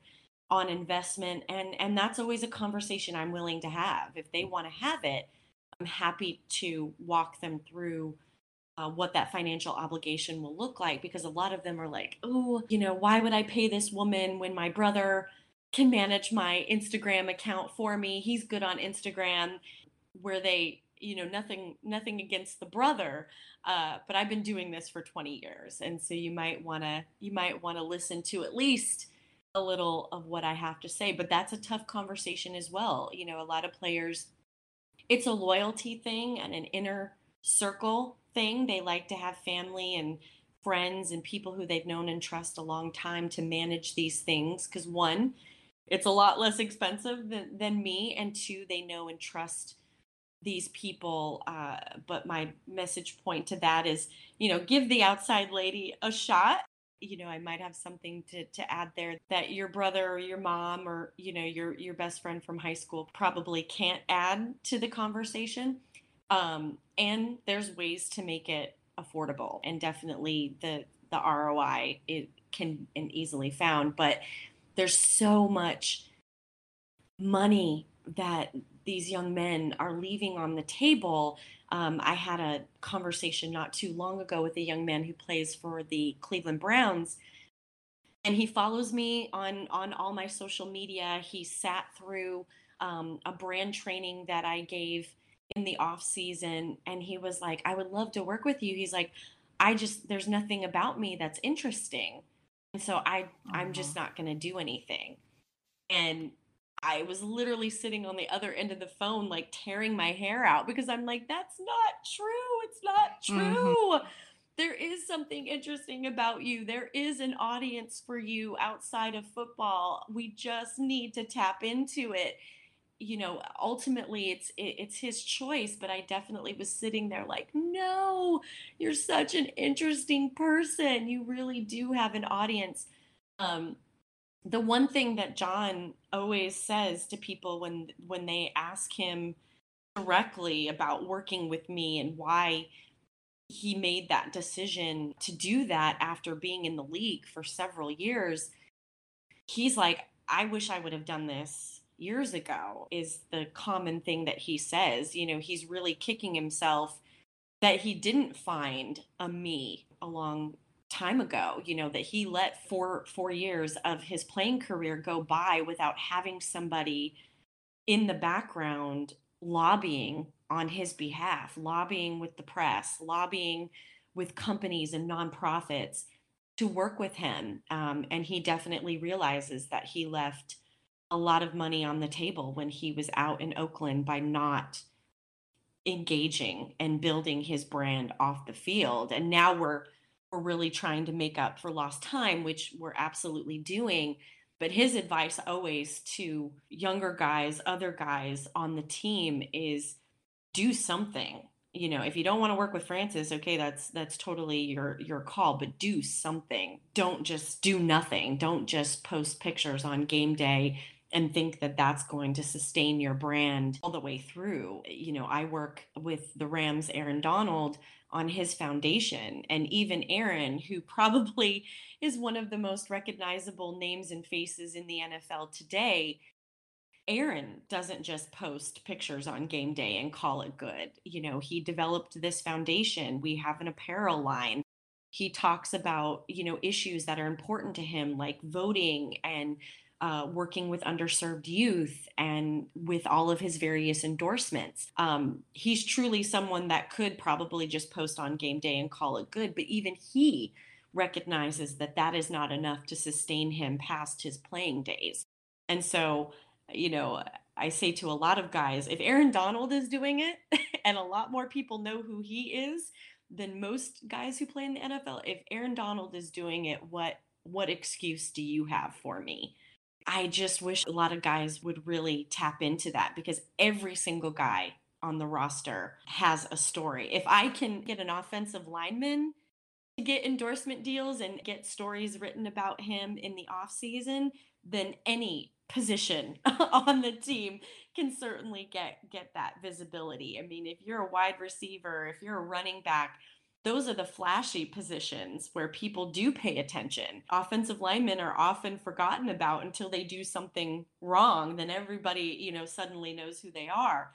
on investment?" And and that's always a conversation I'm willing to have. If they want to have it, I'm happy to walk them through uh, what that financial obligation will look like because a lot of them are like, oh, you know, why would I pay this woman when my brother can manage my Instagram account for me? He's good on Instagram, where they, you know, nothing, nothing against the brother, uh, but I've been doing this for 20 years, and so you might want to, you might want to listen to at least a little of what I have to say. But that's a tough conversation as well. You know, a lot of players, it's a loyalty thing and an inner circle thing. They like to have family and friends and people who they've known and trust a long time to manage these things. Because one, it's a lot less expensive than, than me. And two, they know and trust these people. Uh, but my message point to that is, you know, give the outside lady a shot. You know, I might have something to, to add there that your brother or your mom or, you know, your, your best friend from high school probably can't add to the conversation um, and there's ways to make it affordable, and definitely the the ROI it can and easily found. But there's so much money that these young men are leaving on the table. Um, I had a conversation not too long ago with a young man who plays for the Cleveland Browns, and he follows me on on all my social media. He sat through um, a brand training that I gave in the off season and he was like i would love to work with you. He's like i just there's nothing about me that's interesting. And so i i'm just not going to do anything. And i was literally sitting on the other end of the phone like tearing my hair out because i'm like that's not true. It's not true. Mm-hmm. there is something interesting about you. There is an audience for you outside of football. We just need to tap into it you know ultimately it's it's his choice but i definitely was sitting there like no you're such an interesting person. You really do have an audience. Um the one thing that Jon always says to people when when they ask him directly about working with me and why he made that decision to do that after being in the league for several years he's like i wish i would have done this years ago is the common thing that he says you know he's really kicking himself that he didn't find a me a long time ago you know that he let four four years of his playing career go by without having somebody in the background lobbying on his behalf, lobbying with the press, lobbying with companies and nonprofits to work with him. Um, and he definitely realizes that he left a lot of money on the table when he was out in Oakland by not engaging and building his brand off the field. And now we're we're really trying to make up for lost time, which we're absolutely doing. But his advice always to younger guys, other guys on the team is do something. You know, if you don't want to work with Frances, okay, that's that's totally your your call, but do something. Don't just do nothing. Don't just post pictures on game day and think that that's going to sustain your brand all the way through. You know, I work with the Rams Aaron Donald on his foundation. And even Aaron, who probably is one of the most recognizable names and faces in the NFL today, Aaron doesn't just post pictures on game day and call it good. You know, he developed this foundation. We have an apparel line. He talks about, you know, issues that are important to him, like voting and uh, working with underserved youth and with all of his various endorsements. Um, he's truly someone that could probably just post on game day and call it good, but even he recognizes that that is not enough to sustain him past his playing days. And so, you know, I say to a lot of guys, if Aaron Donald is doing it and a lot more people know who he is than most guys who play in the NFL, if Aaron Donald is doing it, what what excuse do you have for me? I just wish a lot of guys would really tap into that because every single guy on the roster has a story. If I can get an offensive lineman to get endorsement deals and get stories written about him in the offseason, then any position on the team can certainly get get that visibility. I mean, if you're a wide receiver, if you're a running back, those are the flashy positions where people do pay attention. Offensive linemen are often forgotten about until they do something wrong, then everybody, you know, suddenly knows who they are.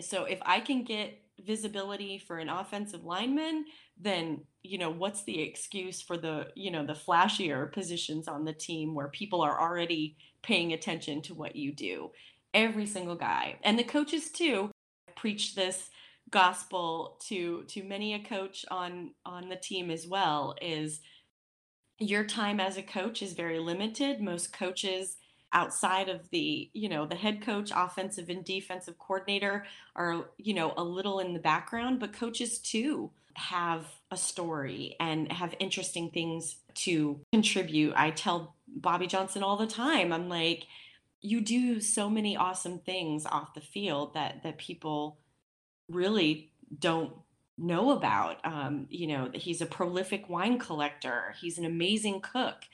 So if I can get visibility for an offensive lineman, then, you know, what's the excuse for the, you know, the flashier positions on the team where people are already paying attention to what you do? Every single guy. And the coaches too preach this gospel to to many a coach on on the team as well is your time as a coach is very limited. Most coaches outside of the you know the head coach offensive and defensive coordinator are you know a little in the background but coaches too have a story and have interesting things to contribute. I tell bobby johnson all the time i'm like you do so many awesome things off the field that that people really don't know about. Um, you know, he's a prolific wine collector. He's an amazing cook.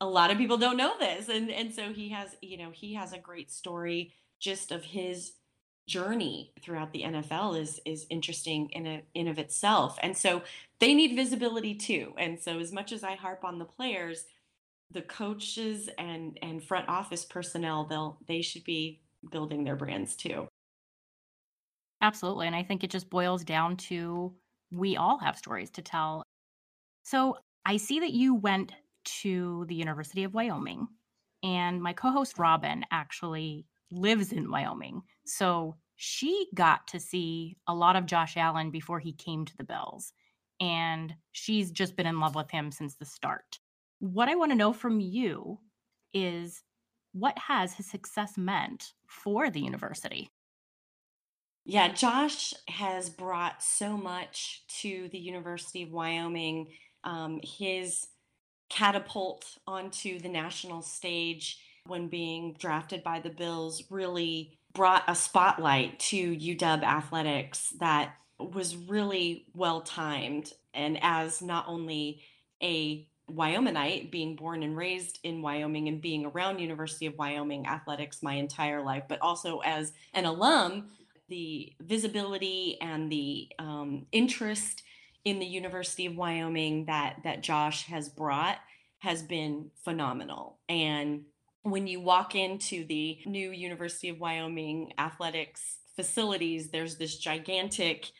A lot of people don't know this, and and so he has, you know, he has a great story just of his journey throughout the NFL is is interesting in a, in of itself. And so they need visibility too. And so as much as I harp on the players, the coaches and and front office personnel, they'll they should be building their brands too. Absolutely. And I think it just boils down to we all have stories to tell. So I see that you went to the University of Wyoming, and my co host Robin actually lives in Wyoming. So she got to see a lot of Josh Allen before he came to the Bills. And she's just been in love with him since the start. What I want to know from you is what has his success meant for the university? Yeah, Josh has brought so much to the University of Wyoming. Um, his catapult onto the national stage when being drafted by the Bills really brought a spotlight to UW athletics that was really well timed. And as not only a Wyomingite, being born and raised in Wyoming and being around University of Wyoming athletics my entire life, but also as an alum, the visibility and the um, interest in the University of Wyoming that that Josh has brought has been phenomenal. And when you walk into the new University of Wyoming athletics facilities, there's this gigantic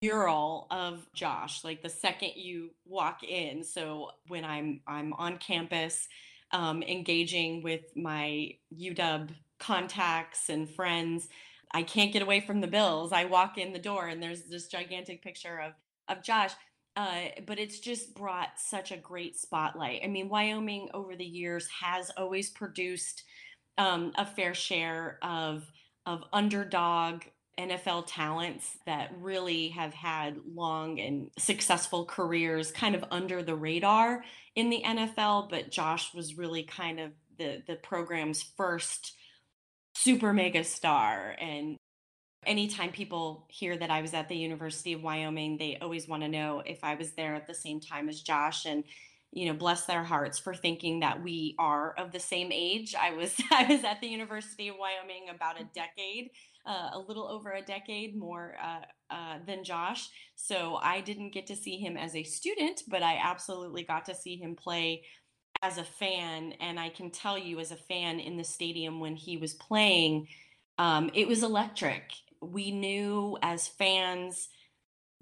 mural of Josh like the second you walk in so when I'm I'm on campus um, engaging with my UW contacts and friends I can't get away from the bills. I walk in the door and there's this gigantic picture of of Josh uh, but it's just brought such a great spotlight. I mean Wyoming over the years has always produced um, a fair share of of underdog NFL talents that really have had long and successful careers kind of under the radar in the NFL, but Josh was really kind of the the program's first super mega star and anytime people hear that I was at the University of Wyoming, they always want to know if I was there at the same time as Josh and you know bless their hearts for thinking that we are of the same age. I was I was at the University of Wyoming about a decade uh, a little over a decade more uh, uh, than Josh. So I didn't get to see him as a student, but I absolutely got to see him play as a fan. And I can tell you, as a fan in the stadium when he was playing, um, it was electric. We knew as fans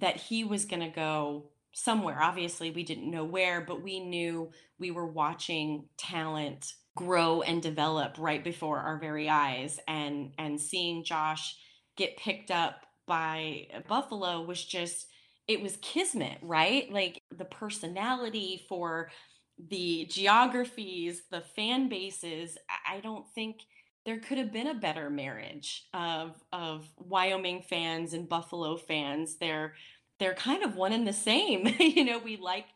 that he was going to go somewhere. Obviously, we didn't know where, but we knew we were watching talent grow and develop right before our very eyes and and seeing Josh get picked up by Buffalo was just it was kismet, right? Like the personality for the geographies, the fan bases, I don't think there could have been a better marriage of of Wyoming fans and Buffalo fans. They're they're kind of one and the same. you know, we like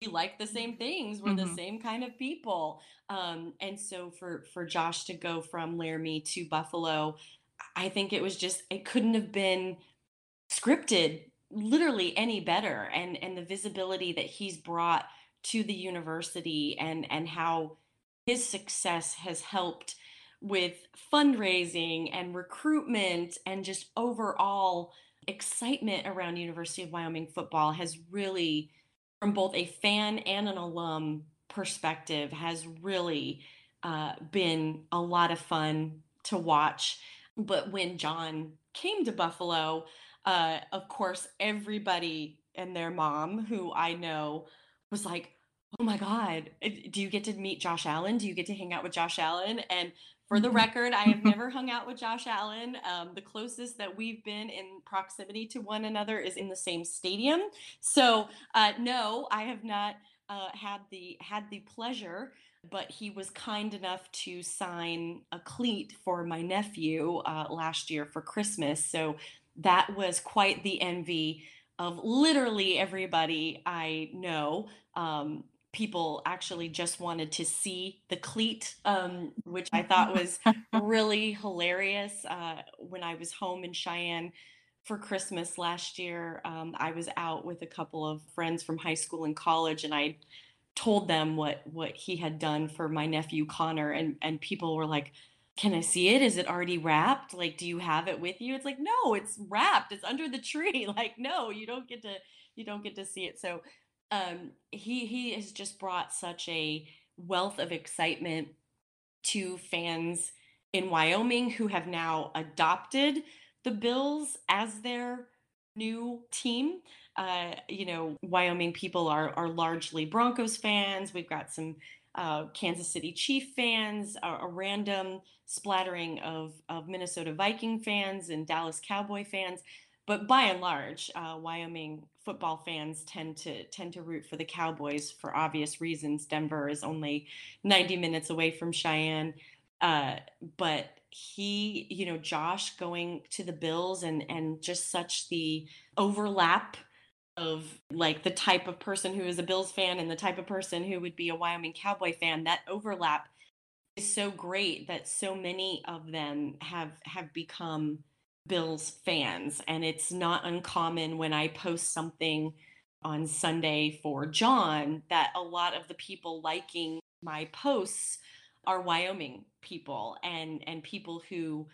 we like the same things we're mm-hmm. the same kind of people um, and so for for josh to go from laramie to buffalo i think it was just it couldn't have been scripted literally any better and and the visibility that he's brought to the university and and how his success has helped with fundraising and recruitment and just overall excitement around University of Wyoming football has really from both a fan and an alum perspective has really uh, been a lot of fun to watch. But when Jon came to Buffalo, uh, of course, everybody and their mom, who I know, was like, Oh my God, do you get to meet Josh Allen? Do you get to hang out with Josh Allen? And for the mm-hmm. record, I have never hung out with Josh Allen. Um, the closest that we've been in proximity to one another is in the same stadium. So uh, no, I have not uh, had the had the pleasure. But he was kind enough to sign a cleat for my nephew uh, last year for Christmas. So that was quite the envy of literally everybody I know. Um, people actually just wanted to see the cleat, um, which I thought was really hilarious. Uh, when I was home in Cheyenne for Christmas last year, um, I was out with a couple of friends from high school and college, and I told them what what he had done for my nephew Connor, and and people were like. Can I see it? Is it already wrapped? Like, do you have it with you? It's like, no, it's wrapped. It's under the tree. Like, no, you don't get to you don't get to see it. So um, he he has just brought such a wealth of excitement to fans in Wyoming who have now adopted the Bills as their new team. Uh, you know, Wyoming people are are largely Broncos fans. We've got some uh, Kansas City Chief fans, a, a, random splattering of of Minnesota Viking fans and Dallas Cowboy fans but by and large, uh, Wyoming football fans tend to tend to root for the Cowboys for obvious reasons. Denver is only 90 minutes away from Cheyenne, uh, but he, you know, Josh going to the Bills and and just such the overlap of like the type of person who is a Bills fan and the type of person who would be a Wyoming Cowboy fan. That overlap is so great that so many of them have have become Bills fans. And it's not uncommon when I post something on Sunday for Jon that a lot of the people liking my posts are Wyoming people and and people who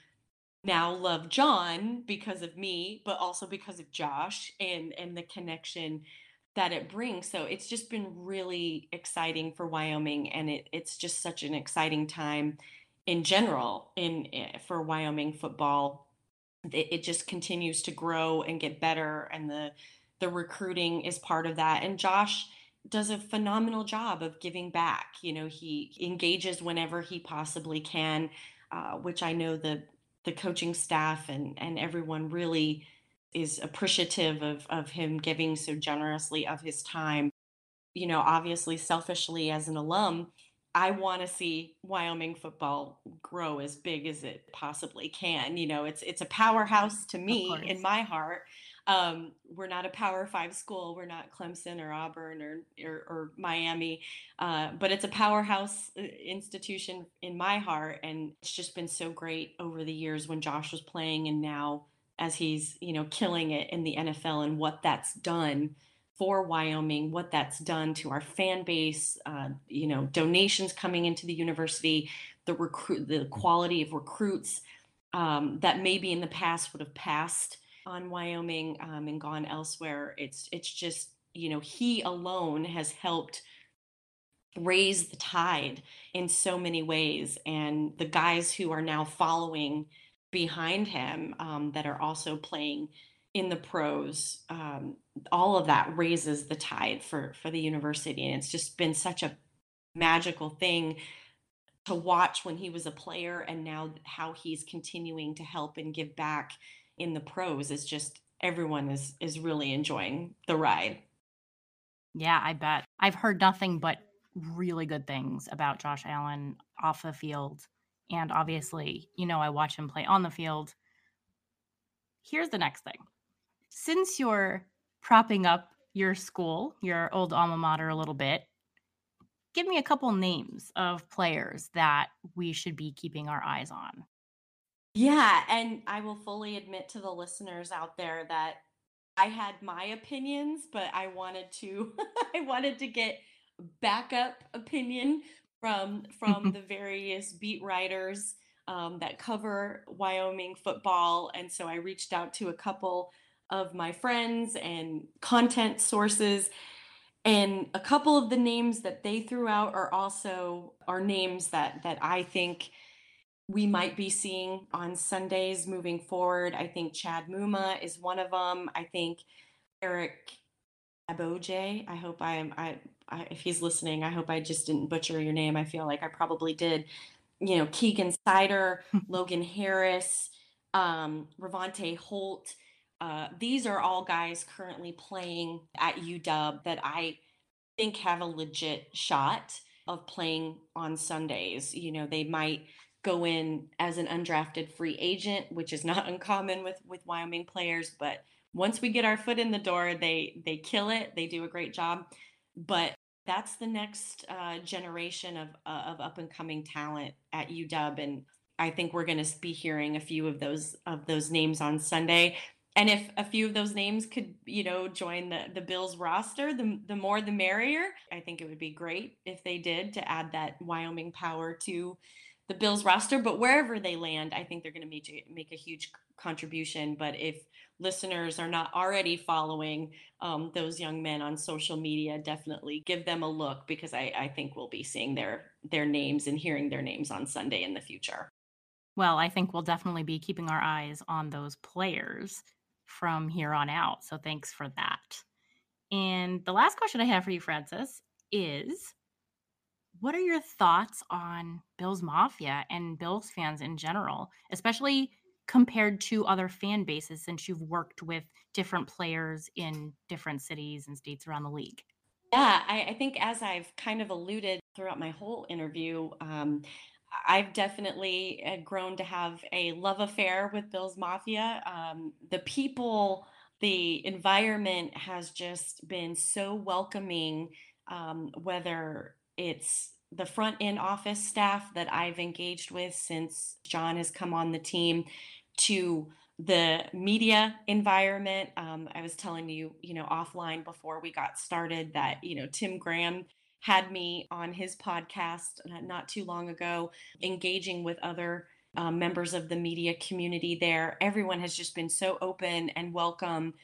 now love Jon because of me, but also because of Josh and and the connection that it brings. So it's just been really exciting for Wyoming, and it it's just such an exciting time in general in eh, for Wyoming football. It, it just continues to grow and get better, and the the recruiting is part of that. And Josh does a phenomenal job of giving back. You know, he engages whenever he possibly can, uh, which I know the the coaching staff and and everyone really is appreciative of of him giving so generously of his time. You know, obviously selfishly as an alum, I want to see Wyoming football grow as big as it possibly can. You know, it's it's a powerhouse to me in my heart. Um, we're not a Power Five school. We're not Clemson or Auburn or or, or Miami, uh, but it's a powerhouse uh, institution in my heart, and it's just been so great over the years when Josh was playing, and now as he's you know killing it in the NFL, and what that's done for Wyoming, what that's done to our fan base, uh, you know, donations coming into the university, the recruit, the quality of recruits um, that maybe in the past would have passed on Wyoming um, and gone elsewhere. It's it's just you know he alone has helped raise the tide in so many ways, and the guys who are now following behind him um, that are also playing in the pros um, all of that raises the tide for for the university and it's just been such a magical thing to watch when he was a player and now how he's continuing to help and give back in the pros is just everyone is is really enjoying the ride. Yeah, I bet. I've heard nothing but really good things about Josh Allen off the field. And obviously, you know, I watch him play on the field. Here's the next thing. Since you're propping up your school, your old alma mater, a little bit, give me a couple names of players that we should be keeping our eyes on. Yeah, and I will fully admit to the listeners out there that I had my opinions, but I wanted to I wanted to get backup opinion from from the various beat writers um, that cover Wyoming football, and so I reached out to a couple of my friends and content sources and a couple of the names that they threw out are also are names that that I think we might be seeing on Sundays moving forward. I think Chad Muma is one of them. I think Eric Abojei. I hope I am. I, I, if he's listening, I hope I just didn't butcher your name. I feel like I probably did. You know, Keegan Cryder, Logan Harris, um, Ravante Holt. Uh, these are all guys currently playing at UW that I think have a legit shot of playing on Sundays. You know, they might go in as an undrafted free agent, which is not uncommon with with Wyoming players, but once we get our foot in the door, they they kill it. They do a great job. But that's the next uh, generation of uh, of up and coming talent at UW, and I think we're going to be hearing a few of those of those names on Sunday. And if a few of those names could, you know, join the the Bills roster, the the more the merrier. I think it would be great if they did to add that Wyoming power to the Bills roster, but wherever they land, I think they're going to make make a huge contribution. But if listeners are not already following um, those young men on social media, definitely give them a look because I, I think we'll be seeing their their names and hearing their names on Sunday in the future. Well, I think we'll definitely be keeping our eyes on those players from here on out. So thanks for that. And the last question I have for you, Frances, is what are your thoughts on Bills Mafia and Bills fans in general, especially compared to other fan bases since you've worked with different players in different cities and states around the league? Yeah, I, I think as I've kind of alluded throughout my whole interview, um, I've definitely uh, grown to have a love affair with Bills Mafia. Um, the people, the environment has just been so welcoming, um, whether it's the front end office staff that I've engaged with since Jon has come on the team to the media environment. Um, I was telling you, you know, offline before we got started that, you know, Tim Graham had me on his podcast not too long ago, engaging with other um, members of the media community there. Everyone has just been so open and welcome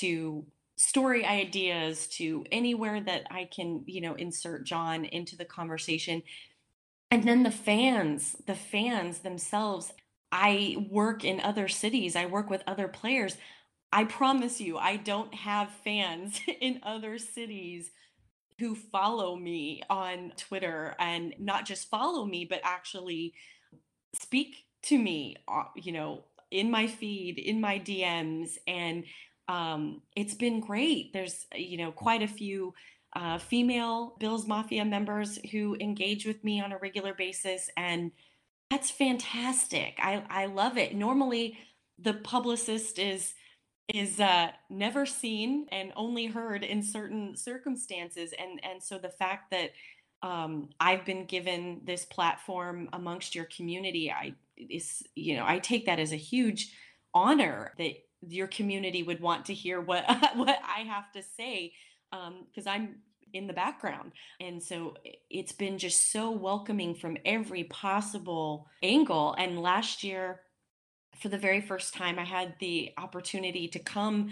to story ideas to anywhere that I can, you know, insert Jon into the conversation. And then the fans, the fans themselves. I work in other cities, I work with other players. I promise you, I don't have fans in other cities who follow me on Twitter and not just follow me, but actually speak to me, uh, you know, in my feed, in my DMs. And um, it's been great. There's, you know, quite a few uh, female Bills Mafia members who engage with me on a regular basis. And that's fantastic. I, I love it. Normally, the publicist is is uh, never seen and only heard in certain circumstances and and so the fact that um, I've been given this platform amongst your community I is you know I take that as a huge honor that your community would want to hear what what I have to say because um, I'm in the background. And so it's been just so welcoming from every possible angle. And last year, for the very first time, I had the opportunity to come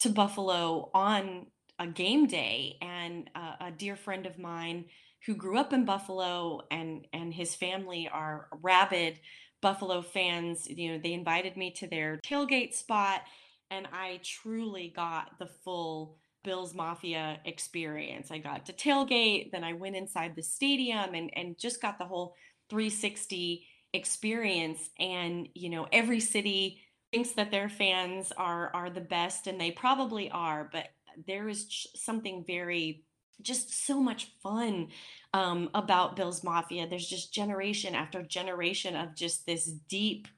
to Buffalo on a game day, and uh, a dear friend of mine who grew up in Buffalo and and his family are rabid Buffalo fans. You know, they invited me to their tailgate spot, and I truly got the full Bills Mafia experience. I got to tailgate, then I went inside the stadium and and just got the whole 360 experience and you know every city thinks that their fans are are the best and they probably are but there is something very just so much fun um, about Bills Mafia. There's just generation after generation of just this deep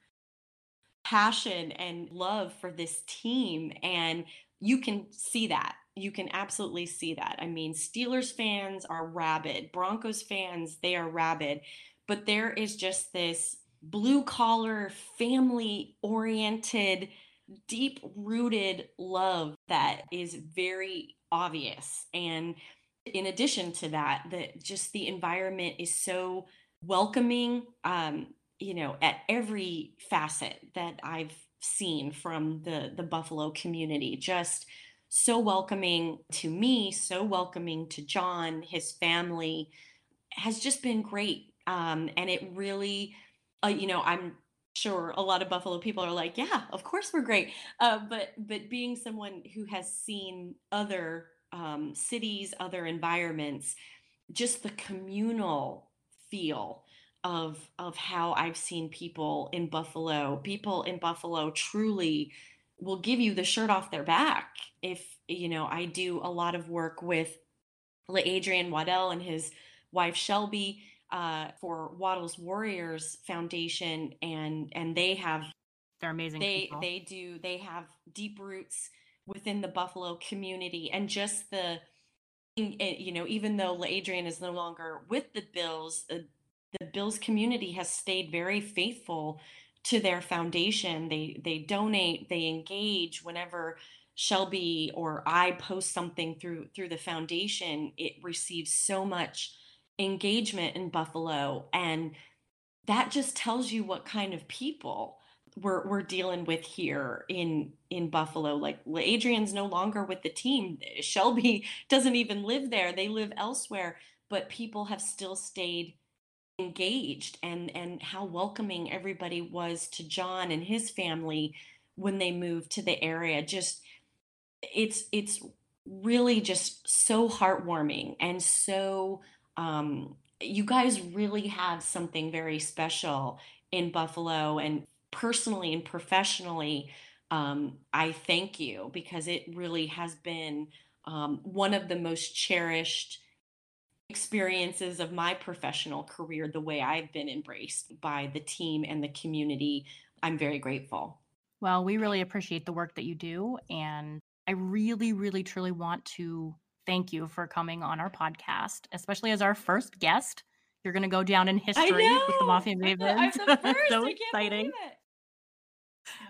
passion and love for this team. And you can see that. You can absolutely see that. I mean, Steelers fans are rabid, Broncos fans, they are rabid but there is just this blue collar, family oriented, deep rooted love that is very obvious. And in addition to that, that just the environment is so welcoming, um, you know, at every facet that I've seen from the the Buffalo community. Just so welcoming to me, so welcoming to Jon, his family has just been great um, and it really, uh, you know, I'm sure a lot of Buffalo people are like, yeah, of course we're great. Uh, but but being someone who has seen other um, cities, other environments, just the communal feel of of how I've seen people in Buffalo. People in Buffalo truly will give you the shirt off their back. If you know, I do a lot of work with Adrian Waddle and his wife Shelby uh, for Waddle's Warriors Foundation, and and they have they're amazing. They people. they do they have deep roots within the Buffalo community, and just the eh, you know even though Adrian is no longer with the Bills, uh, the Bills community has stayed very faithful to their foundation. They they donate, they engage whenever Shelby or I post something through through the foundation. It receives so much engagement in Buffalo. And that just tells you what kind of people we're, we're dealing with here in in Buffalo. Like Adrian's no longer with the team. Shelby doesn't even live there. They live elsewhere, but people have still stayed engaged and and how welcoming everybody was to Jon and his family when they moved to the area. Just it's it's really just so heartwarming and so um, you guys really have something very special in Buffalo. And personally and professionally, um, I thank you because it really has been um, one of the most cherished experiences of my professional career, the way I've been embraced by the team and the community. I'm very grateful. Well, we really appreciate the work that you do. And I really, really, truly want to thank you for coming on our podcast, especially as our first guest. You're going to go down in history with the Mafia Mavens. I'm the first. so exciting.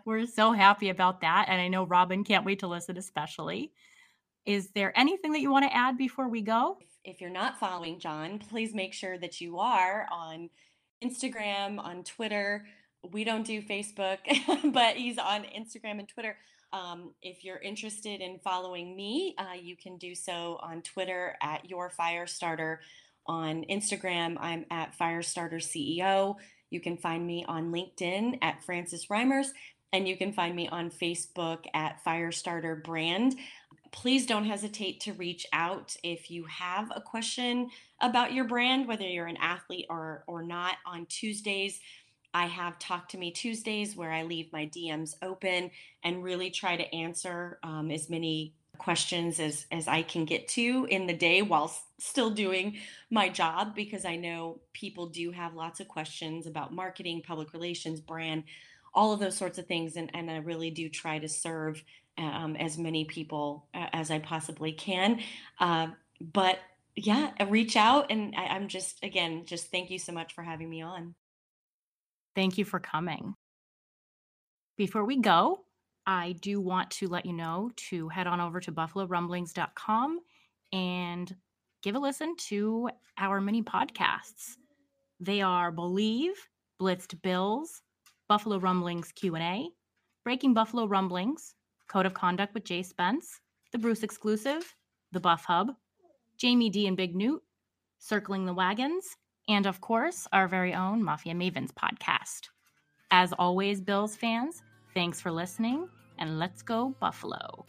We're so happy about that. And I know Robin can't wait to listen, especially. Is there anything that you want to add before we go? If you're not following Jon, please make sure that you are on Instagram, on Twitter. We don't do Facebook, but he's on Instagram and Twitter. Um, if you're interested in following me, uh, you can do so on Twitter at Your Firestarter. On Instagram, I'm at Firestarter CEO. You can find me on LinkedIn at Frances Reimers, and you can find me on Facebook at Firestarter Brand. Please don't hesitate to reach out if you have a question about your brand, whether you're an athlete or, or not. On Tuesdays, I have Talk to Me Tuesdays where I leave my DMs open and really try to answer um, as many questions as as I can get to in the day while still doing my job because I know people do have lots of questions about marketing, public relations, brand, all of those sorts of things and and I really do try to serve um, as many people as I possibly can. Uh, but yeah, reach out and I, I'm just again just thank you so much for having me on. Thank you for coming. Before we go, I do want to let you know to head on over to buffalorumblings.com and give a listen to our mini podcasts. They are Believe, Blitzed Bills, Buffalo Rumblings Q&A, Breaking Buffalo Rumblings, Code of Conduct with Jay Spence, The Bruce Exclusive, The Buff Hub, Jamie D and Big Newt, Circling the Wagons, and of course, our very own Mafia Mavens podcast. As always, Bills fans, thanks for listening and let's go Buffalo.